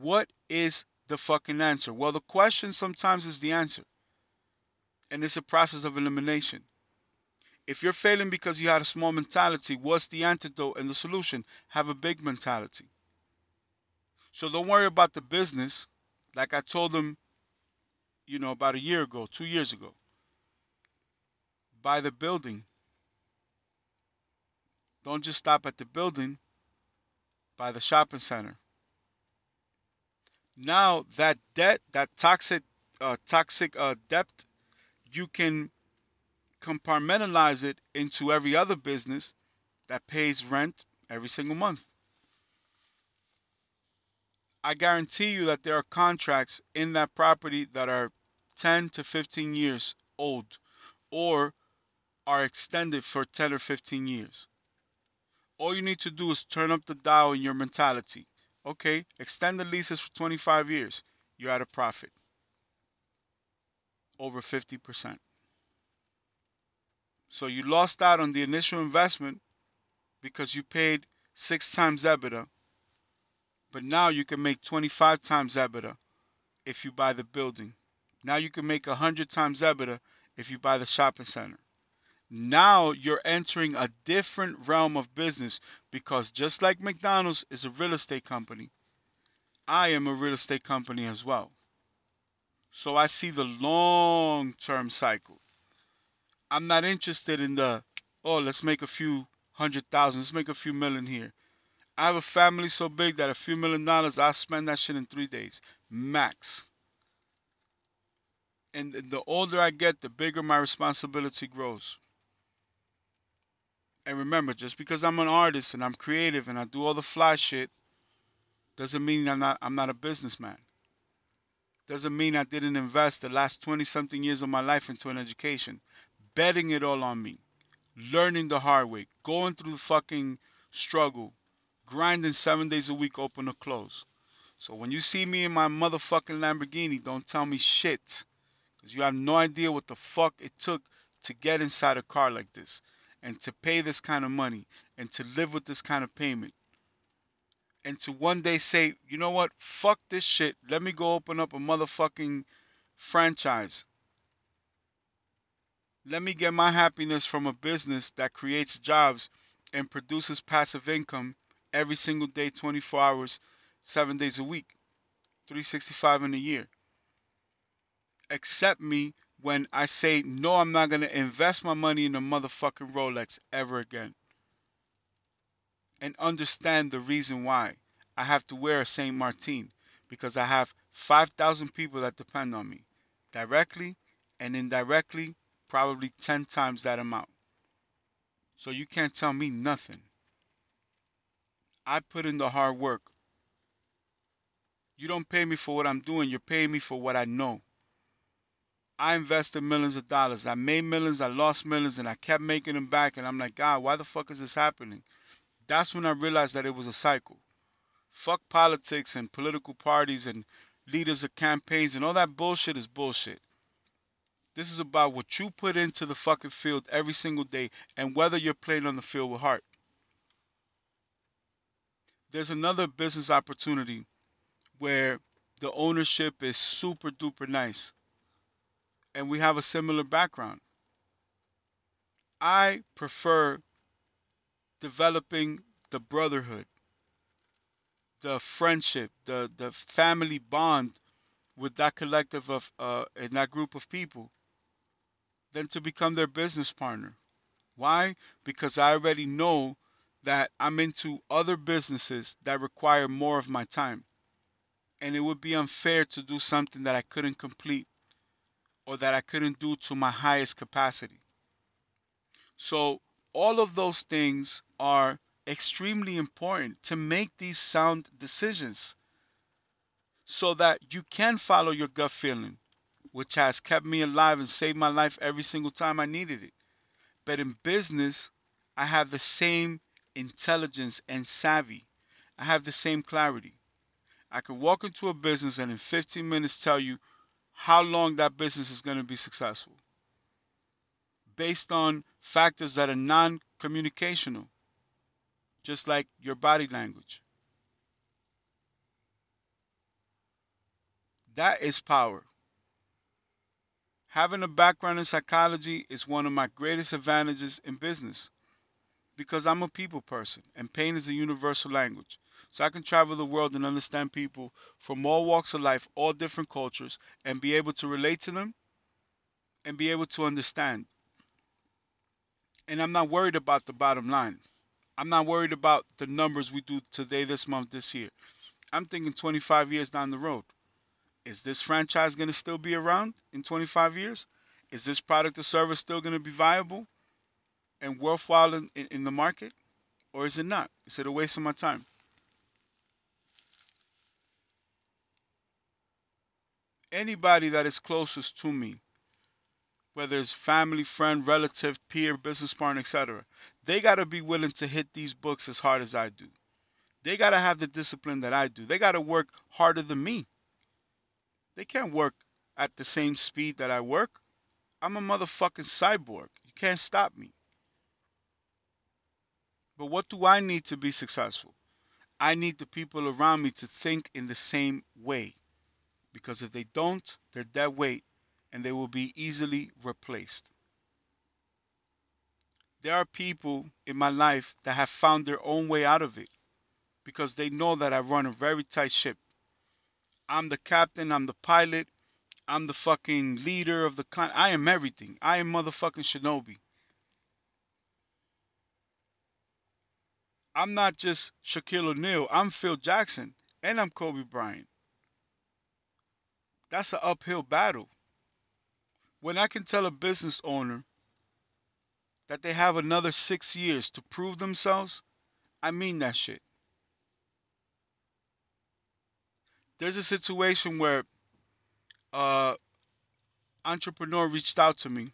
what is the fucking answer? Well, the question sometimes is the answer. And it's a process of elimination. If you're failing because you had a small mentality, what's the antidote and the solution? Have a big mentality. So don't worry about the business. Like I told them, you know, about a year ago, two years ago. Buy the building. Don't just stop at the building, buy the shopping center now that debt, that toxic, uh, toxic uh, debt, you can compartmentalize it into every other business that pays rent every single month. I guarantee you that there are contracts in that property that are 10 to 15 years old or are extended for 10 or 15 years. All you need to do is turn up the dial in your mentality. Okay, extend the leases for 25 years. You're at a profit. Over 50%. So you lost out on the initial investment because you paid six times EBITDA. But now you can make 25 times EBITDA if you buy the building. Now you can make 100 times EBITDA if you buy the shopping center. Now you're entering a different realm of business because just like McDonald's is a real estate company, I am a real estate company as well. So I see the long term cycle. I'm not interested in the, oh, let's make a few hundred thousand, let's make a few million here. I have a family so big that a few million dollars, I spend that shit in three days, max. And the older I get, the bigger my responsibility grows. And remember, just because I'm an artist and I'm creative and I do all the fly shit, doesn't mean I'm not I'm not a businessman. Doesn't mean I didn't invest the last 20 something years of my life into an education, betting it all on me, learning the hard way, going through the fucking struggle, grinding seven days a week open or close. So when you see me in my motherfucking Lamborghini, don't tell me shit. Because you have no idea what the fuck it took to get inside a car like this and to pay this kind of money and to live with this kind of payment and to one day say, you know what, fuck this shit. Let me go open up a motherfucking franchise. Let me get my happiness from a business that creates jobs and produces passive income every single day, 24 hours, seven days a week, 365 in a year. Accept me when I say, no, I'm not going to invest my money in a motherfucking Rolex ever again. And understand the reason why I have to wear a St. Martin because I have 5,000 people that depend on me directly and indirectly, probably 10 times that amount. So you can't tell me nothing. I put in the hard work. You don't pay me for what I'm doing, you're paying me for what I know. I invested millions of dollars. I made millions, I lost millions, and I kept making them back. And I'm like, God, why the fuck is this happening? That's when I realized that it was a cycle. Fuck politics and political parties and leaders of campaigns and all that bullshit is bullshit. This is about what you put into the fucking field every single day and whether you're playing on the field with heart. There's another business opportunity where the ownership is super duper nice and we have a similar background. I prefer developing the brotherhood, the friendship, the, the family bond with that collective of uh, and that group of people than to become their business partner. Why? Because I already know that I'm into other businesses that require more of my time. And it would be unfair to do something that I couldn't complete or that I couldn't do to my highest capacity. So, all of those things are extremely important to make these sound decisions so that you can follow your gut feeling, which has kept me alive and saved my life every single time I needed it. But in business, I have the same intelligence and savvy. I have the same clarity. I could walk into a business and in 15 minutes tell you how long that business is going to be successful based on factors that are non communicational, just like your body language. That is power. Having a background in psychology is one of my greatest advantages in business because I'm a people person and pain is a universal language. So I can travel the world and understand people from all walks of life, all different cultures, and be able to relate to them and be able to understand. And I'm not worried about the bottom line. I'm not worried about the numbers we do today, this month, this year. I'm thinking 25 years down the road. Is this franchise going to still be around in 25 years? Is this product or service still going to be viable and worthwhile in, in, the market? Or is it not? Is it a waste of my time? Anybody that is closest to me, whether it's family, friend, relative, peer, business partner, etc., they got to be willing to hit these books as hard as I do. They got to have the discipline that I do. They got to work harder than me. They can't work at the same speed that I work. I'm a motherfucking cyborg. You can't stop me. But what do I need to be successful? I need the people around me to think in the same way. Because if they don't, they're dead weight and they will be easily replaced. There are people in my life that have found their own way out of it because they know that I run a very tight ship. I'm the captain, I'm the pilot, I'm the fucking leader of the clan. I am everything. I am motherfucking Shinobi. I'm not just Shaquille O'Neal, I'm Phil Jackson, and I'm Kobe Bryant. That's an uphill battle. When I can tell a business owner that they have another six years to prove themselves, I mean that shit. there's a situation where uh entrepreneur reached out to me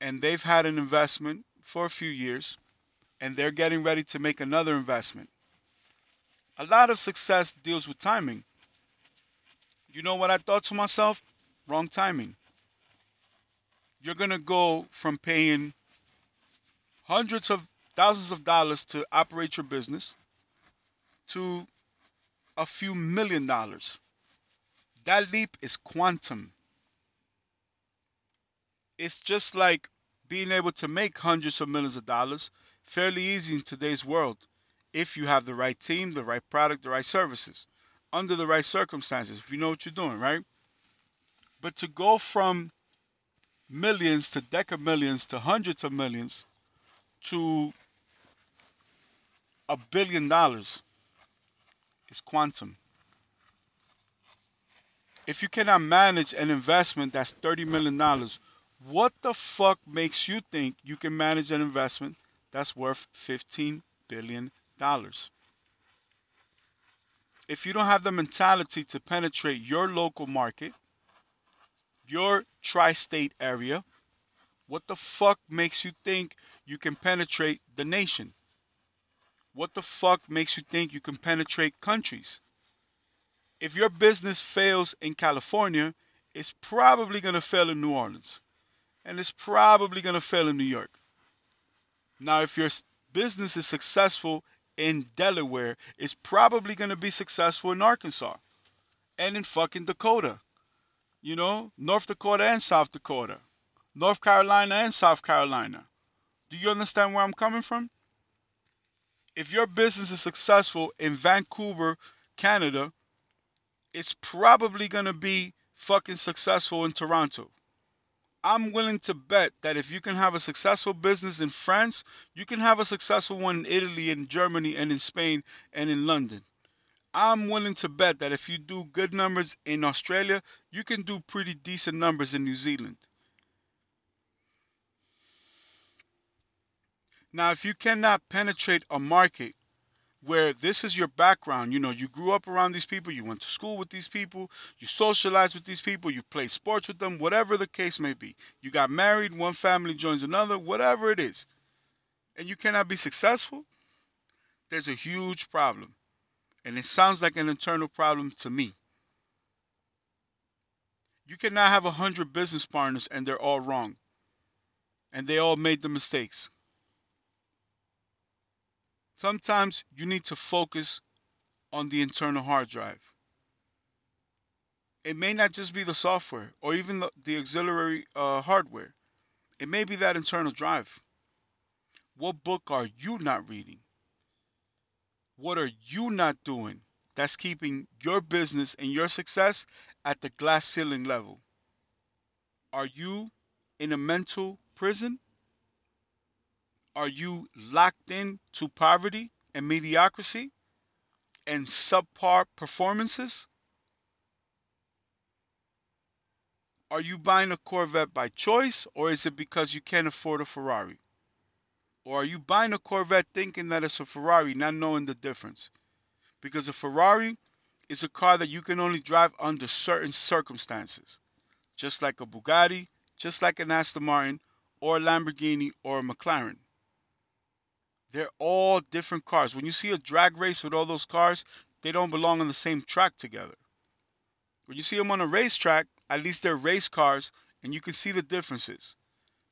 and they've had an investment for a few years and they're getting ready to make another investment. A lot of success deals with timing. You know what I thought to myself? Wrong timing. You're going to go from paying hundreds of thousands of dollars to operate your business to a few million dollars. That leap is quantum. It's just like being able to make hundreds of millions of dollars fairly easy in today's world if you have the right team, the right product, the right services, under the right circumstances, if you know what you're doing, right? But to go from millions to deca millions to hundreds of millions to a billion dollars is quantum. If you cannot manage an investment that's $30 million, what the fuck makes you think you can manage an investment that's worth $15 billion? If you don't have the mentality to penetrate your local market, your tri state area, what the fuck makes you think you can penetrate the nation? What the fuck makes you think you can penetrate countries? If your business fails in California, it's probably going to fail in New Orleans. And it's probably going to fail in New York. Now, if your business is successful in Delaware it's probably going to be successful in Arkansas and in fucking Dakota. You know, North Dakota and South Dakota, North Carolina and South Carolina. Do you understand where I'm coming from? If your business is successful in Vancouver, Canada, it's probably going to be fucking successful in Toronto. I'm willing to bet that if you can have a successful business in France, you can have a successful one in Italy and Germany and in Spain and in London. I'm willing to bet that if you do good numbers in Australia, you can do pretty decent numbers in New Zealand. Now, if you cannot penetrate a market where this is your background. You know, you grew up around these people, you went to school with these people, you socialized with these people, you play sports with them, whatever the case may be. You got married, one family joins another, whatever it is. And you cannot be successful, there's a huge problem. And it sounds like an internal problem to me. You cannot have a hundred business partners and they're all wrong. And they all made the mistakes. Sometimes you need to focus on the internal hard drive. It may not just be the software or even the, the auxiliary uh, hardware. It may be that internal drive. What book are you not reading? What are you not doing that's keeping your business and your success at the glass ceiling level? Are you in a mental prison? Are you locked in to poverty and mediocrity and subpar performances? Are you buying a Corvette by choice or is it because you can't afford a Ferrari? Or are you buying a Corvette thinking that it's a Ferrari, not knowing the difference? Because a Ferrari is a car that you can only drive under certain circumstances, just like a Bugatti, just like an Aston Martin, or a Lamborghini or a McLaren. They're all different cars. When you see a drag race with all those cars, they don't belong on the same track together. When you see them on a racetrack, at least they're race cars and you can see the differences.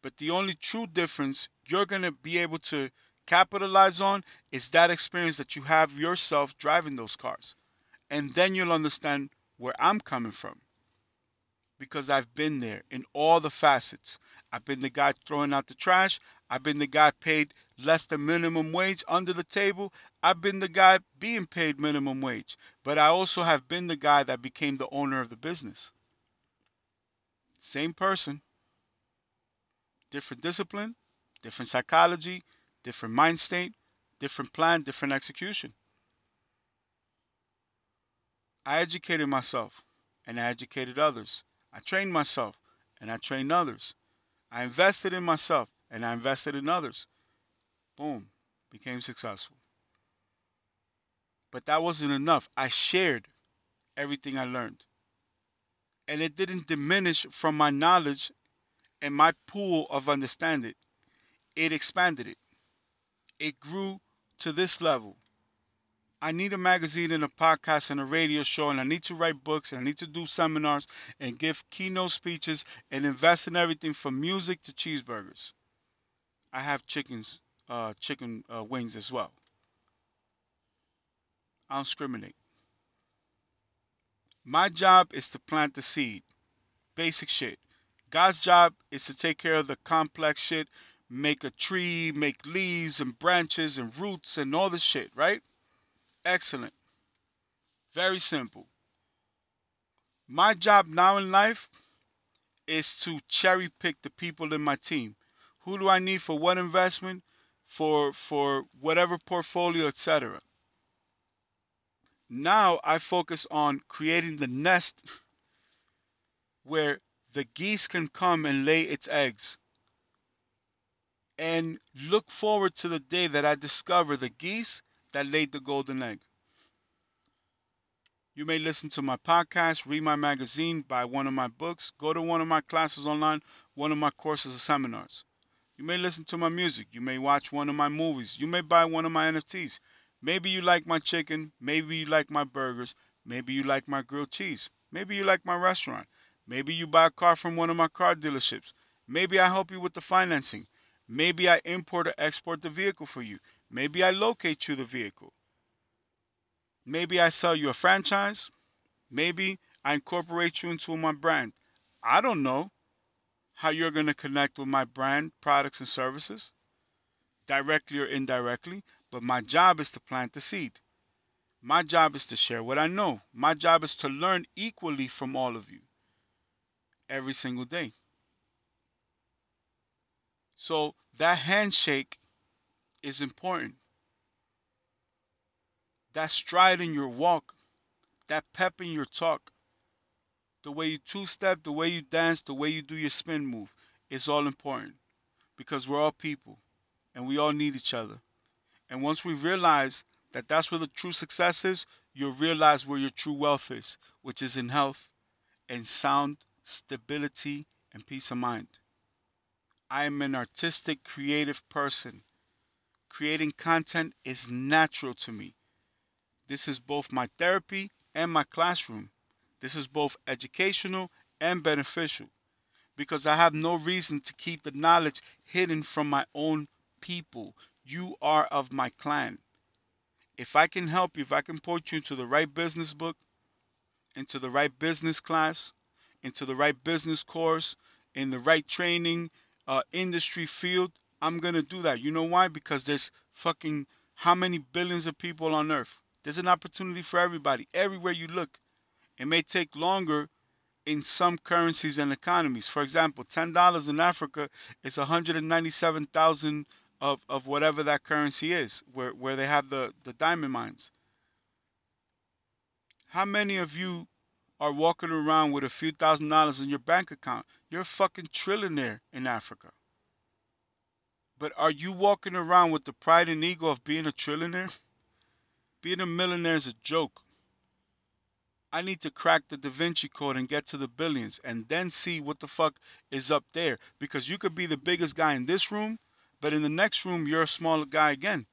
But the only true difference you're going to be able to capitalize on is that experience that you have yourself driving those cars. And then you'll understand where I'm coming from. Because I've been there in all the facets. I've been the guy throwing out the trash. I've been the guy paid less than minimum wage under the table. I've been the guy being paid minimum wage. But I also have been the guy that became the owner of the business. Same person. Different discipline, different psychology, different mind state, different plan, different execution. I educated myself and I educated others. I trained myself and I trained others. I invested in myself and I invested in others. Boom, became successful. But that wasn't enough. I shared everything I learned. And it didn't diminish from my knowledge and my pool of understanding. It expanded it. It grew to this level. I need a magazine and a podcast and a radio show, and I need to write books, and I need to do seminars and give keynote speeches and invest in everything from music to cheeseburgers. I have chickens, uh, chicken uh, wings as well. I don't discriminate. My job is to plant the seed, basic shit. God's job is to take care of the complex shit, make a tree, make leaves and branches and roots and all this shit, right? Excellent. Very simple. My job now in life is to cherry pick the people in my team who do I need for what investment, for for whatever portfolio, etc. Now I focus on creating the nest where the geese can come and lay its eggs. And look forward to the day that I discover the geese that laid the golden egg. You may listen to my podcast, read my magazine, buy one of my books, go to one of my classes online, one of my courses or seminars. You may listen to my music. You may watch one of my movies. You may buy one of my NFTs. Maybe you like my chicken. Maybe you like my burgers. Maybe you like my grilled cheese. Maybe you like my restaurant. Maybe you buy a car from one of my car dealerships. Maybe I help you with the financing. Maybe I import or export the vehicle for you. Maybe I locate you the vehicle. Maybe I sell you a franchise. Maybe I incorporate you into my brand. I don't know how you're going to connect with my brand, products, and services, directly or indirectly, but my job is to plant the seed. My job is to share what I know. My job is to learn equally from all of you every single day. So that handshake is important. That stride in your walk, that pep in your talk, the way you two step, the way you dance, the way you do your spin move is all important because we're all people and we all need each other. And once we realize that that's where the true success is, you'll realize where your true wealth is, which is in health and sound stability and peace of mind. I am an artistic, creative person. Creating content is natural to me. This is both my therapy and my classroom. This is both educational and beneficial because I have no reason to keep the knowledge hidden from my own people. You are of my clan. If I can help you, if I can point you into the right business book, into the right business class, into the right business course, in the right training uh, industry field, I'm going to do that. You know why? Because there's fucking how many billions of people on earth? There's an opportunity for everybody, everywhere you look. It may take longer in some currencies and economies. For example, ten dollars in Africa is 197,000 of, of whatever that currency is, where, where they have the, the diamond mines. How many of you are walking around with a few thousand dollars in your bank account? You're a fucking trillionaire in Africa. But are you walking around with the pride and ego of being a trillionaire? Being a millionaire is a joke. I need to crack the Da Vinci Code and get to the billions and then see what the fuck is up there. Because you could be the biggest guy in this room, but in the next room, you're a smaller guy again.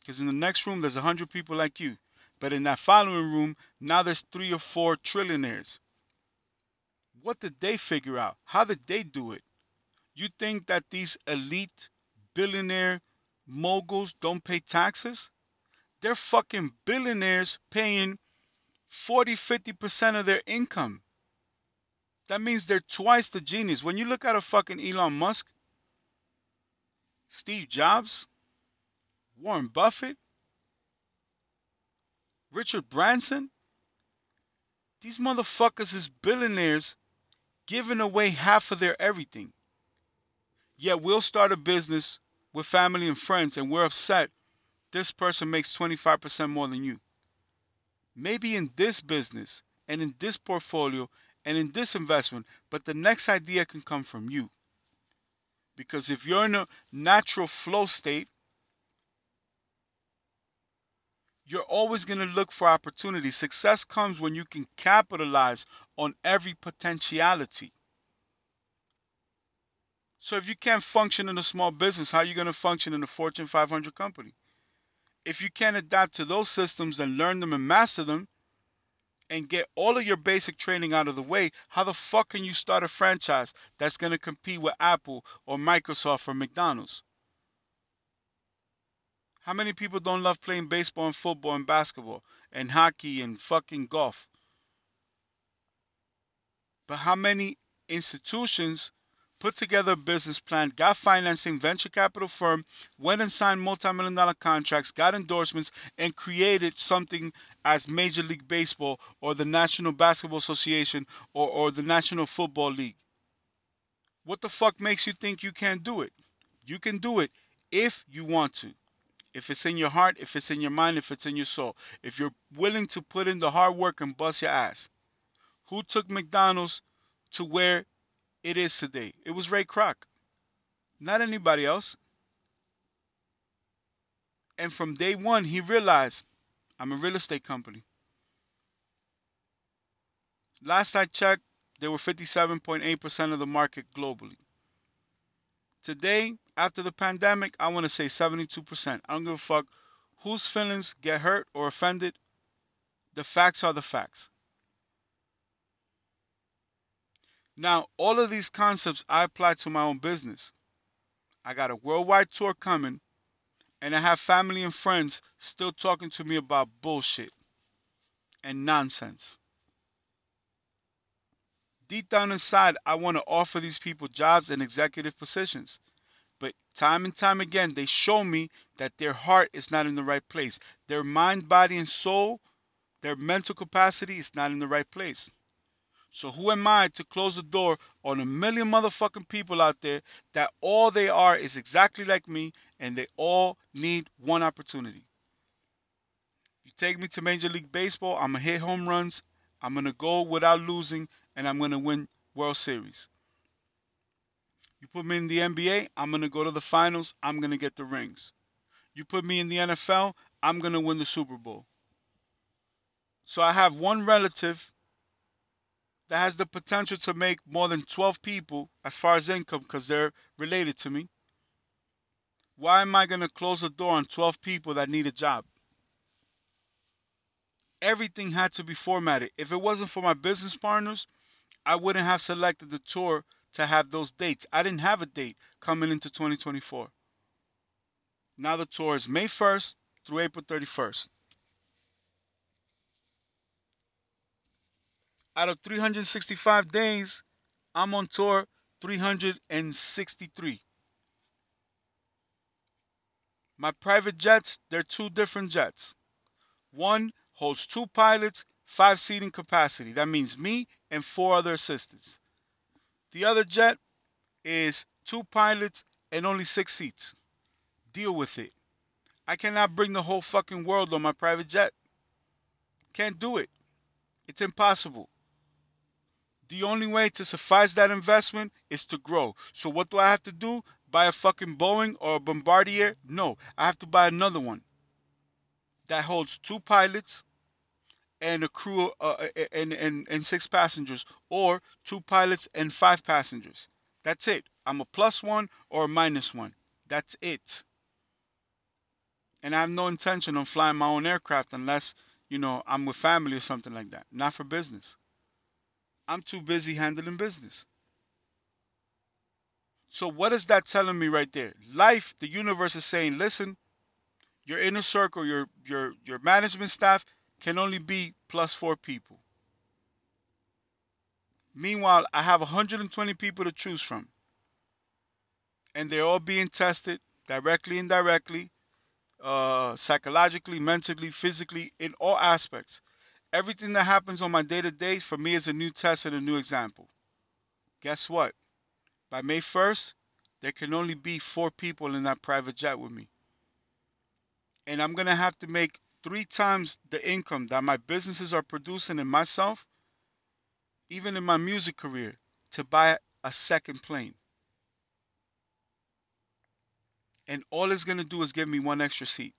Because in the next room, there's a 100 people like you. But in that following room, now there's three or four trillionaires. What did they figure out? How did they do it? You think that these elite billionaire moguls don't pay taxes? They're fucking billionaires paying 40, 50% of their income. That means they're twice the genius. When you look at a fucking Elon Musk, Steve Jobs, Warren Buffett, Richard Branson, these motherfuckers is billionaires giving away half of their everything. Yet we'll start a business with family and friends and we're upset this person makes 25% more than you maybe in this business and in this portfolio and in this investment, but the next idea can come from you. Because if you're in a natural flow state, you're always going to look for opportunities. Success comes when you can capitalize on every potentiality. So if you can't function in a small business, how are you going to function in a Fortune 500 company? If you can't adapt to those systems and learn them and master them and get all of your basic training out of the way, how the fuck can you start a franchise that's going to compete with Apple or Microsoft or McDonald's? How many people don't love playing baseball and football and basketball and hockey and fucking golf? But how many institutions put together a business plan, got financing, venture capital firm, went and signed multi-million dollar contracts, got endorsements, and created something as Major League Baseball or the National Basketball Association or, or the National Football League. What the fuck makes you think you can't do it? You can do it if you want to. If it's in your heart, if it's in your mind, if it's in your soul. If you're willing to put in the hard work and bust your ass. Who took McDonald's to where it is today. It was Ray Kroc, not anybody else. And from day one, he realized I'm a real estate company. Last I checked, they were 57.8% of the market globally. Today, after the pandemic, I want to say 72%. I don't give a fuck whose feelings get hurt or offended. The facts are the facts. Now, all of these concepts I apply to my own business. I got a worldwide tour coming, And I have family and friends still talking to me about bullshit and nonsense. Deep down inside, I want to offer these people jobs and executive positions. But time and time again, they show me that their heart is not in the right place. Their mind, body, and soul, their mental capacity is not in the right place. So who am I to close the door on a million motherfucking people out there that all they are is exactly like me and they all need one opportunity? You take me to Major League Baseball, I'm going to hit home runs, I'm going to go without losing, and I'm going to win World Series. You put me in the NBA, I'm going to go to the finals, I'm going to get the rings. You put me in the NFL, I'm going to win the Super Bowl. So I have one relative that has the potential to make more than 12 people as far as income because they're related to me. Why am I going to close the door on 12 people that need a job? Everything had to be formatted. If it wasn't for my business partners, I wouldn't have selected the tour to have those dates. I didn't have a date coming into 2024. Now the tour is May 1st through April 31st. Out of 365 days, I'm on tour 363. My private jets, they're two different jets. One holds two pilots, five seating capacity. That means me and four other assistants. The other jet is two pilots and only six seats. Deal with it. I cannot bring the whole fucking world on my private jet. Can't do it. It's impossible. The only way to suffice that investment is to grow. So what do I have to do? Buy a fucking Boeing or a Bombardier? No, I have to buy another one that holds two pilots, and a crew uh, uh, and, and, and six passengers, or two pilots and five passengers. That's it. I'm a plus one or a minus one. That's it. And I have no intention of flying my own aircraft unless, you know, I'm with family or something like that. Not for business. I'm too busy handling business. So, what is that telling me right there? Life, the universe is saying, listen, your inner circle, your your your management staff, can only be plus four people. Meanwhile, I have 120 people to choose from. And they're all being tested directly, indirectly, uh, psychologically, mentally, physically, in all aspects. Everything that happens on my day to day for me is a new test and a new example. Guess what? By May 1st, there can only be four people in that private jet with me. And I'm going to have to make three times the income that my businesses are producing and myself, even in my music career, to buy a second plane. And all it's going to do is give me one extra seat.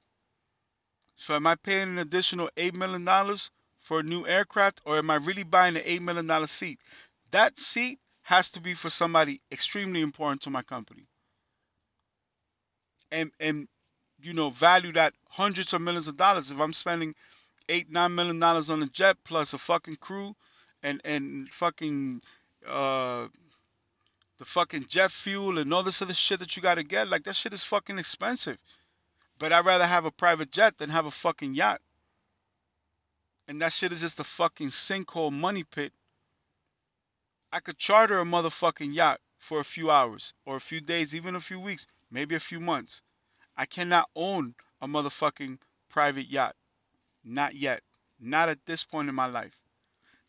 So am I paying an additional $8 million for a new aircraft or am I really buying an $8 million seat? That seat has to be for somebody extremely important to my company. And and you know, value that hundreds of millions of dollars. If I'm spending eight, nine million dollars on a jet plus a fucking crew and and fucking uh the fucking jet fuel and all this other shit that you gotta get, like that shit is fucking expensive. But I'd rather have a private jet than have a fucking yacht. And that shit is just a fucking sinkhole money pit. I could charter a motherfucking yacht for a few hours or a few days, even a few weeks, maybe a few months. I cannot own a motherfucking private yacht. Not yet. Not at this point in my life.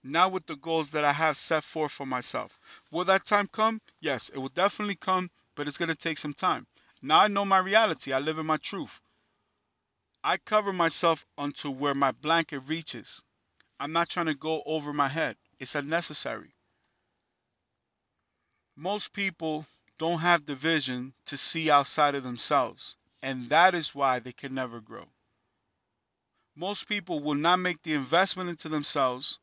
Not with the goals that I have set forth for myself. Will that time come? Yes, it will definitely come, but it's going to take some time. Now I know my reality. I live in my truth. I cover myself unto where my blanket reaches. I'm not trying to go over my head. It's unnecessary. Most people don't have the vision to see outside of themselves. And that is why they can never grow. Most people will not make the investment into themselves,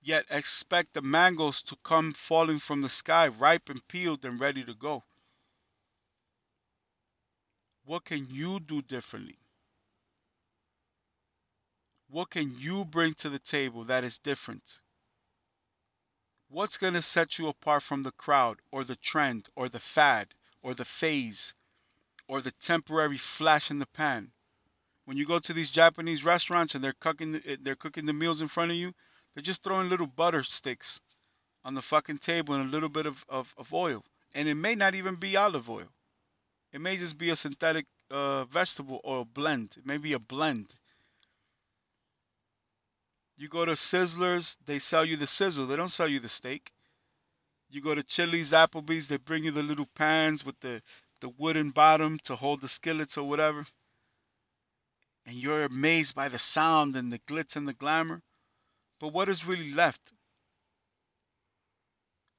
yet expect the mangoes to come falling from the sky, ripe and peeled and ready to go. What can you do differently? What can you bring to the table that is different? What's going to set you apart from the crowd or the trend or the fad or the phase or the temporary flash in the pan. When you go to these Japanese restaurants and they're cooking they're cooking the meals in front of you, they're just throwing little butter sticks on the fucking table and a little bit of, of, of oil. And it may not even be olive oil. It may just be a synthetic uh, vegetable oil blend. It may be a blend. You go to Sizzlers, they sell you the sizzle. They don't sell you the steak. You go to Chili's, Applebee's, they bring you the little pans with the, the wooden bottom to hold the skillets or whatever. And you're amazed by the sound and the glitz and the glamour. But what is really left?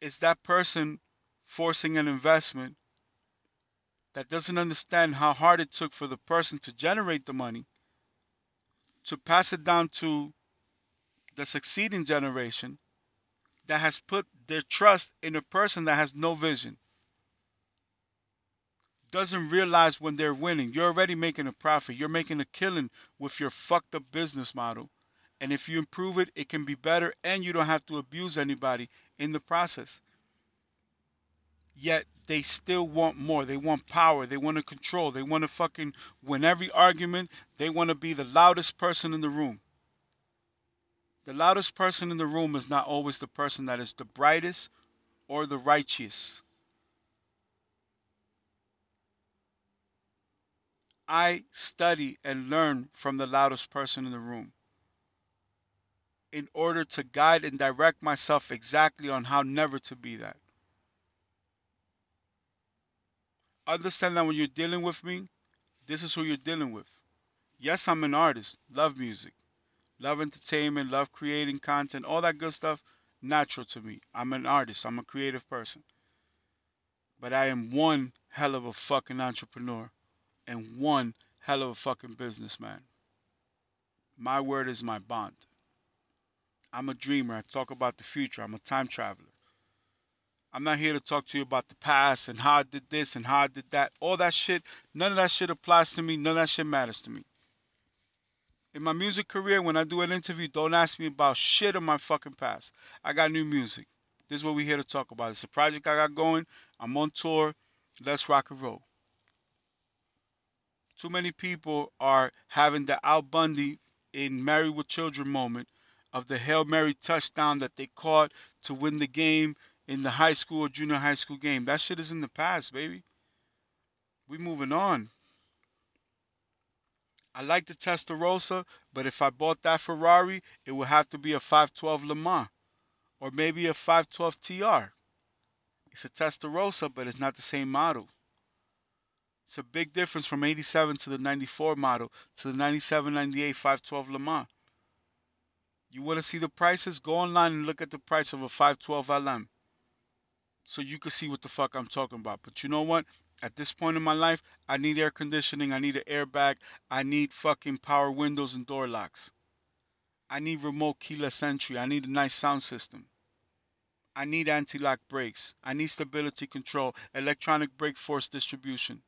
Is that person forcing an investment that doesn't understand how hard it took for the person to generate the money to pass it down to the succeeding generation that has put their trust in a person that has no vision doesn't realize when they're winning you're already making a profit you're making a killing with your fucked up business model and if you improve it it can be better and you don't have to abuse anybody in the process yet they still want more. They want power. They want to control. They want to fucking win every argument. They want to be the loudest person in the room. The loudest person in the room is not always the person that is the brightest or the righteous. I study and learn from the loudest person in the room in order to guide and direct myself exactly on how never to be that. understand that when you're dealing with me, this is who you're dealing with. Yes, I'm an artist, love music, love entertainment, love creating content, all that good stuff, natural to me. I'm an artist, I'm a creative person. But I am one hell of a fucking entrepreneur and one hell of a fucking businessman. My word is my bond. I'm a dreamer. I talk about the future. I'm a time traveler. I'm not here to talk to you about the past and how I did this and how I did that. All that shit, none of that shit applies to me. None of that shit matters to me. In my music career, when I do an interview, don't ask me about shit of my fucking past. I got new music. This is what we're here to talk about. It's a project I got going. I'm on tour. Let's rock and roll. Too many people are having the Al Bundy in Married with Children moment of the Hail Mary touchdown that they caught to win the game in the high school or junior high school game. That shit is in the past, baby. We moving on. I like the Testarossa, but if I bought that Ferrari, it would have to be a 512 Le Mans or maybe a 512 TR. It's a Testarossa, but it's not the same model. It's a big difference from 87 to the 94 model to the 97 98 512 Le Mans. You want to see the prices? Go online and look at the price of a 512 LM so you can see what the fuck I'm talking about. But you know what? At this point in my life, I need air conditioning, I need an airbag, I need fucking power windows and door locks. I need remote keyless entry, I need a nice sound system. I need anti lock brakes. I need stability control, electronic brake force distribution.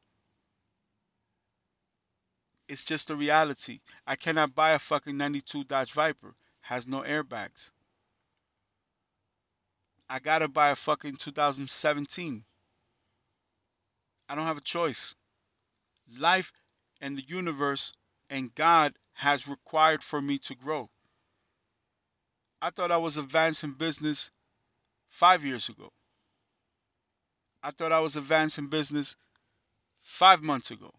It's just a reality. I cannot buy a fucking 92 Dodge Viper. Has no airbags. I gotta buy a fucking 2017. I don't have a choice. Life and the universe and God has required for me to grow. I thought I was advancing business five years ago. I thought I was advancing business five months ago.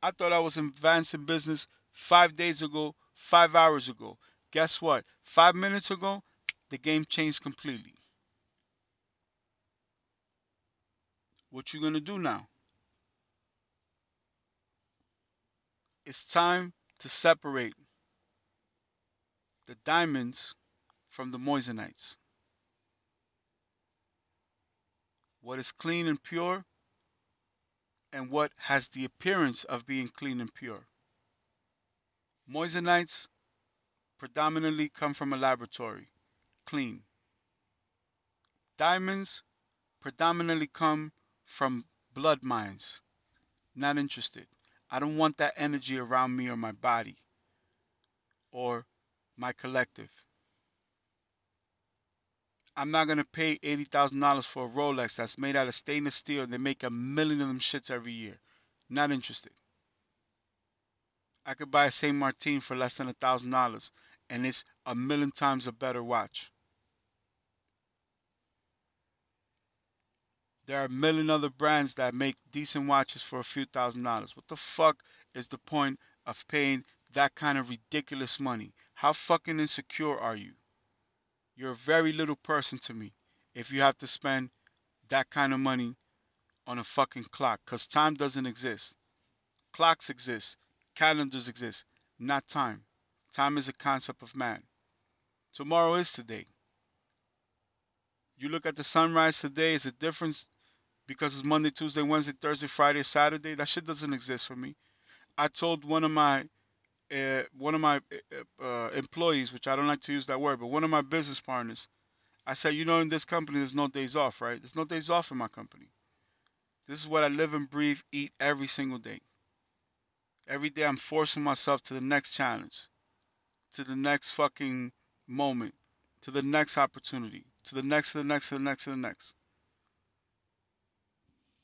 I thought I was advancing business five days ago, five hours ago. Guess what? Five minutes ago, the game changed completely. What you gonna do now? It's time to separate the diamonds from the moissanite. What is clean and pure and what has the appearance of being clean and pure. Moissanites predominantly come from a laboratory, clean. Diamonds predominantly come from blood mines. Not interested. I don't want that energy around me or my body or my collective. I'm not gonna pay eighty thousand dollars for a Rolex that's made out of stainless steel and they make a million of them shits every year. Not interested. I could buy a Saint Martin for less than a thousand dollars, and it's a million times a better watch. There are a million other brands that make decent watches for a few thousand dollars. What the fuck is the point of paying that kind of ridiculous money? How fucking insecure are you? You're a very little person to me if you have to spend that kind of money on a fucking clock because time doesn't exist. Clocks exist, calendars exist, not time. Time is a concept of man. Tomorrow is today. You look at the sunrise today, is a difference because it's Monday, Tuesday, Wednesday, Thursday, Friday, Saturday. That shit doesn't exist for me. I told one of my uh, one of my uh, uh, employees, which I don't like to use that word, but one of my business partners, I said, you know, in this company, there's no days off, right? There's no days off in my company. This is what I live and breathe, eat every single day. Every day, I'm forcing myself to the next challenge, to the next fucking moment, to the next opportunity, to the next, to the next, to the next, to the next.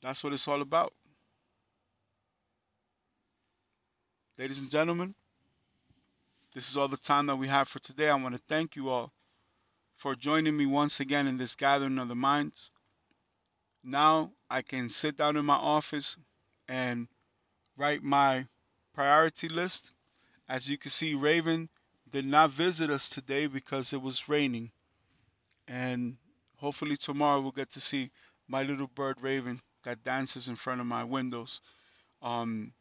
That's what it's all about. Ladies and gentlemen, this is all the time that we have for today. I want to thank you all for joining me once again in this gathering of the minds. Now I can sit down in my office and write my priority list. As you can see, Raven did not visit us today because it was raining. And hopefully tomorrow we'll get to see my little bird Raven that dances in front of my windows, um,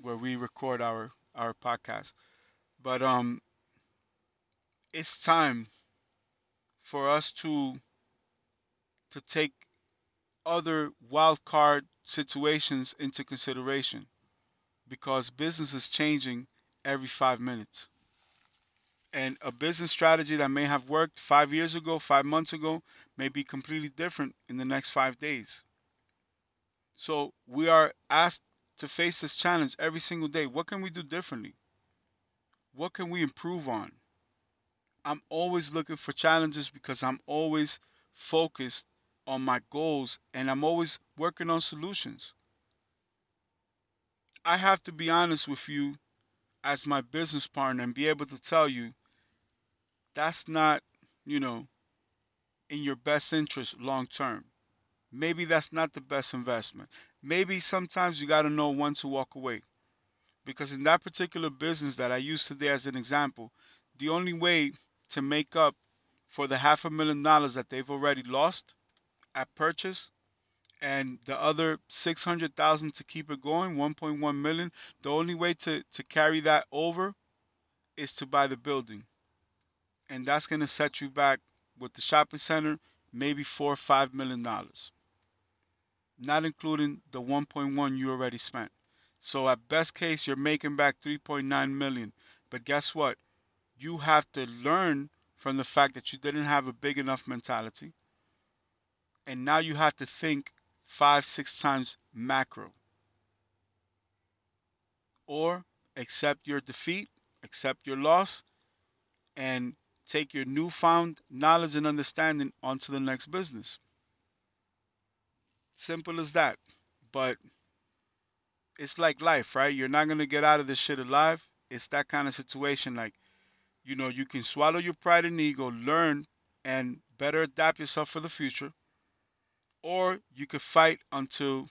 where we record our our podcast. But um, it's time for us to to take other wild card situations into consideration because business is changing every five minutes. And a business strategy that may have worked five years ago, five months ago, may be completely different in the next five days. So we are asked to face this challenge every single day. What can we do differently? What can we improve on? I'm always looking for challenges because I'm always focused on my goals and I'm always working on solutions. I have to be honest with you as my business partner and be able to tell you that's not, you know, in your best interest long term maybe that's not the best investment. Maybe sometimes you got to know when to walk away. Because in that particular business that I used today as an example, the only way to make up for the half a million dollars that they've already lost at purchase and the other 600,000 to keep it going, 1.1 million, the only way to to carry that over is to buy the building. And that's going to set you back with the shopping center maybe 4 or 5 million dollars not including the 1.1 you already spent. So at best case, you're making back 3.9 million. But guess what? You have to learn from the fact that you didn't have a big enough mentality. And now you have to think five, six times macro. Or accept your defeat, accept your loss, and take your newfound knowledge and understanding onto the next business. Simple as that. But it's like life, right? You're not gonna get out of this shit alive. It's that kind of situation. Like, you know, you can swallow your pride and ego, learn, and better adapt yourself for the future. Or you could fight until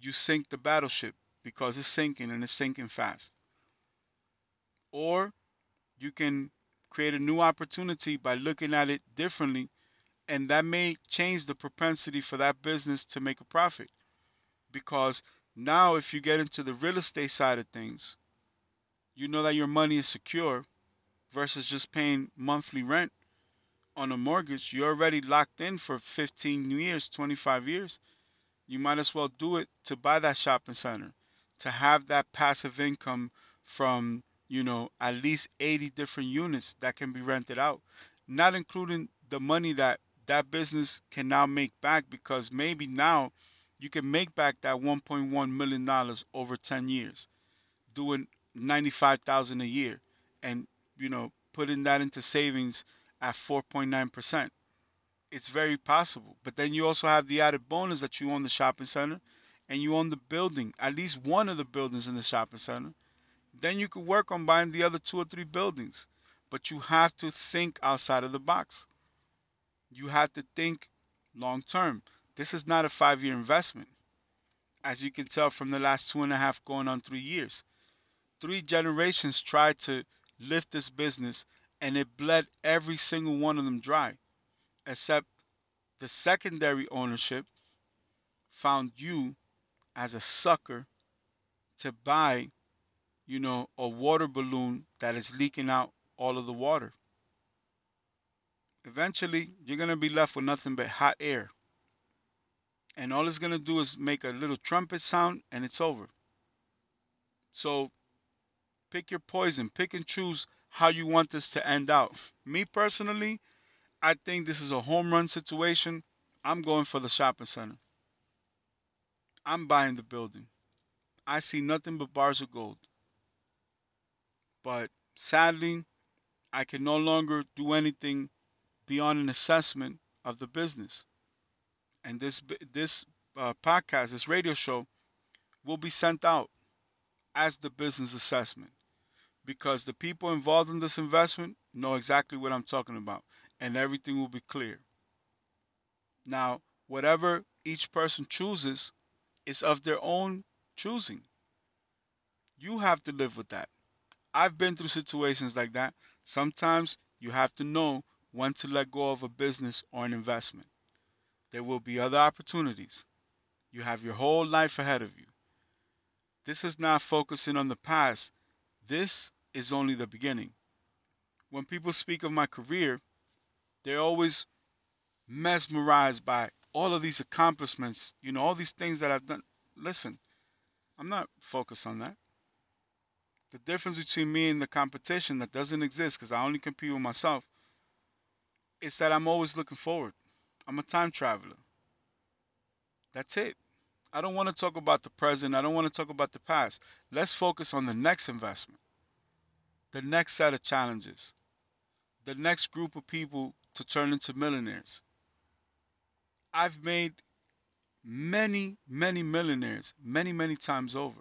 you sink the battleship because it's sinking and it's sinking fast. Or you can create a new opportunity by looking at it differently and that may change the propensity for that business to make a profit. Because now if you get into the real estate side of things you know that your money is secure versus just paying monthly rent on a mortgage. You're already locked in for 15 years 25 years. You might as well do it to buy that shopping center to have that passive income from you know at least 80 different units that can be rented out. Not including the money that that business can now make back because maybe now you can make back that 1.1 million dollars over 10 years doing 95,000 a year and you know putting that into savings at 4.9%. It's very possible. But then you also have the added bonus that you own the shopping center and you own the building, at least one of the buildings in the shopping center, then you could work on buying the other two or three buildings. But you have to think outside of the box. You have to think long term. This is not a five year investment. As you can tell from the last two and a half going on three years. Three generations tried to lift this business and it bled every single one of them dry. Except the secondary ownership found you as a sucker to buy, you know, a water balloon that is leaking out all of the water. Eventually, you're going to be left with nothing but hot air. And all it's going to do is make a little trumpet sound and it's over. So, pick your poison, pick and choose how you want this to end out. Me personally, I think this is a home run situation. I'm going for the shopping center. I'm buying the building. I see nothing but bars of gold. But sadly, I can no longer do anything beyond an assessment of the business. And this this uh, podcast, this radio show, will be sent out as the business assessment because the people involved in this investment know exactly what I'm talking about, and everything will be clear. Now, whatever each person chooses is of their own choosing. You have to live with that. I've been through situations like that. Sometimes you have to know when to let go of a business or an investment. There will be other opportunities. You have your whole life ahead of you. This is not focusing on the past. This is only the beginning. When people speak of my career, they're always mesmerized by all of these accomplishments, you know, all these things that I've done. Listen, I'm not focused on that. The difference between me and the competition that doesn't exist because I only compete with myself is that I'm always looking forward. I'm a time traveler. That's it. I don't want to talk about the present. I don't want to talk about the past. Let's focus on the next investment, the next set of challenges, the next group of people to turn into millionaires. I've made many, many millionaires many, many times over.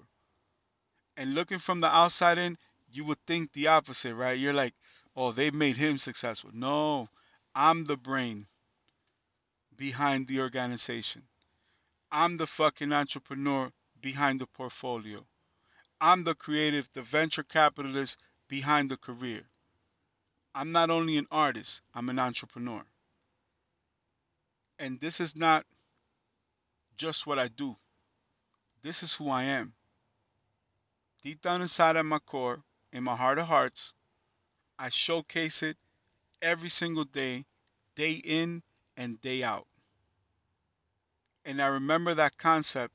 And looking from the outside in, you would think the opposite, right? You're like, oh, they made him successful. No, I'm the brain behind the organization. I'm the fucking entrepreneur behind the portfolio. I'm the creative, the venture capitalist behind the career. I'm not only an artist, I'm an entrepreneur. And this is not just what I do, this is who I am. Deep down inside at my core, in my heart of hearts, I showcase it every single day, day in and day out. And I remember that concept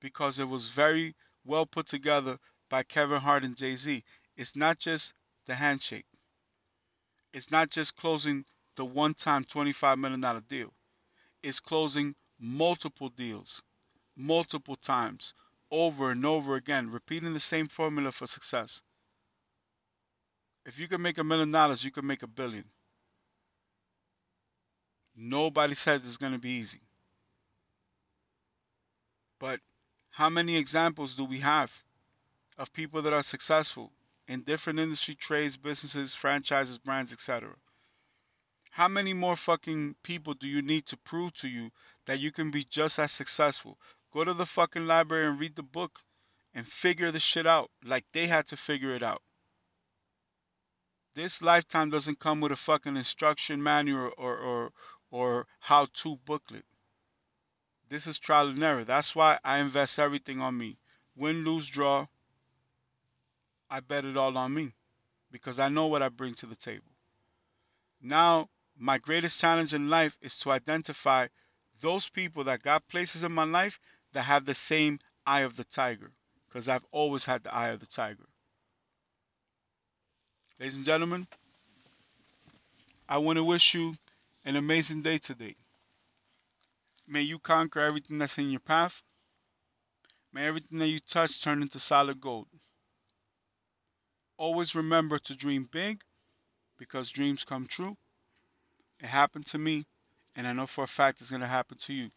because it was very well put together by Kevin Hart and Jay Z. It's not just the handshake, it's not just closing the one time $25 million deal it's closing multiple deals, multiple times, over and over again, repeating the same formula for success. If you can make a million dollars, you can make a billion. Nobody said it's going to be easy. But how many examples do we have of people that are successful in different industry trades, businesses, franchises, brands, etc.? How many more fucking people do you need to prove to you that you can be just as successful? Go to the fucking library and read the book and figure the shit out like they had to figure it out. This lifetime doesn't come with a fucking instruction manual or or how to booklet. This is trial and error. That's why I invest everything on me. Win, lose, draw. I bet it all on me because I know what I bring to the table. Now my greatest challenge in life is to identify those people that got places in my life that have the same eye of the tiger. Because I've always had the eye of the tiger. Ladies and gentlemen, I want to wish you an amazing day today. May you conquer everything that's in your path. May everything that you touch turn into solid gold. Always remember to dream big because dreams come true. It happened to me, and I know for a fact it's going to happen to you.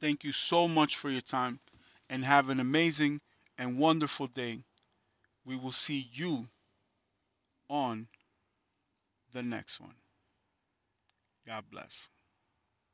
Thank you so much for your time and have an amazing and wonderful day. We will see you on the next one. God bless.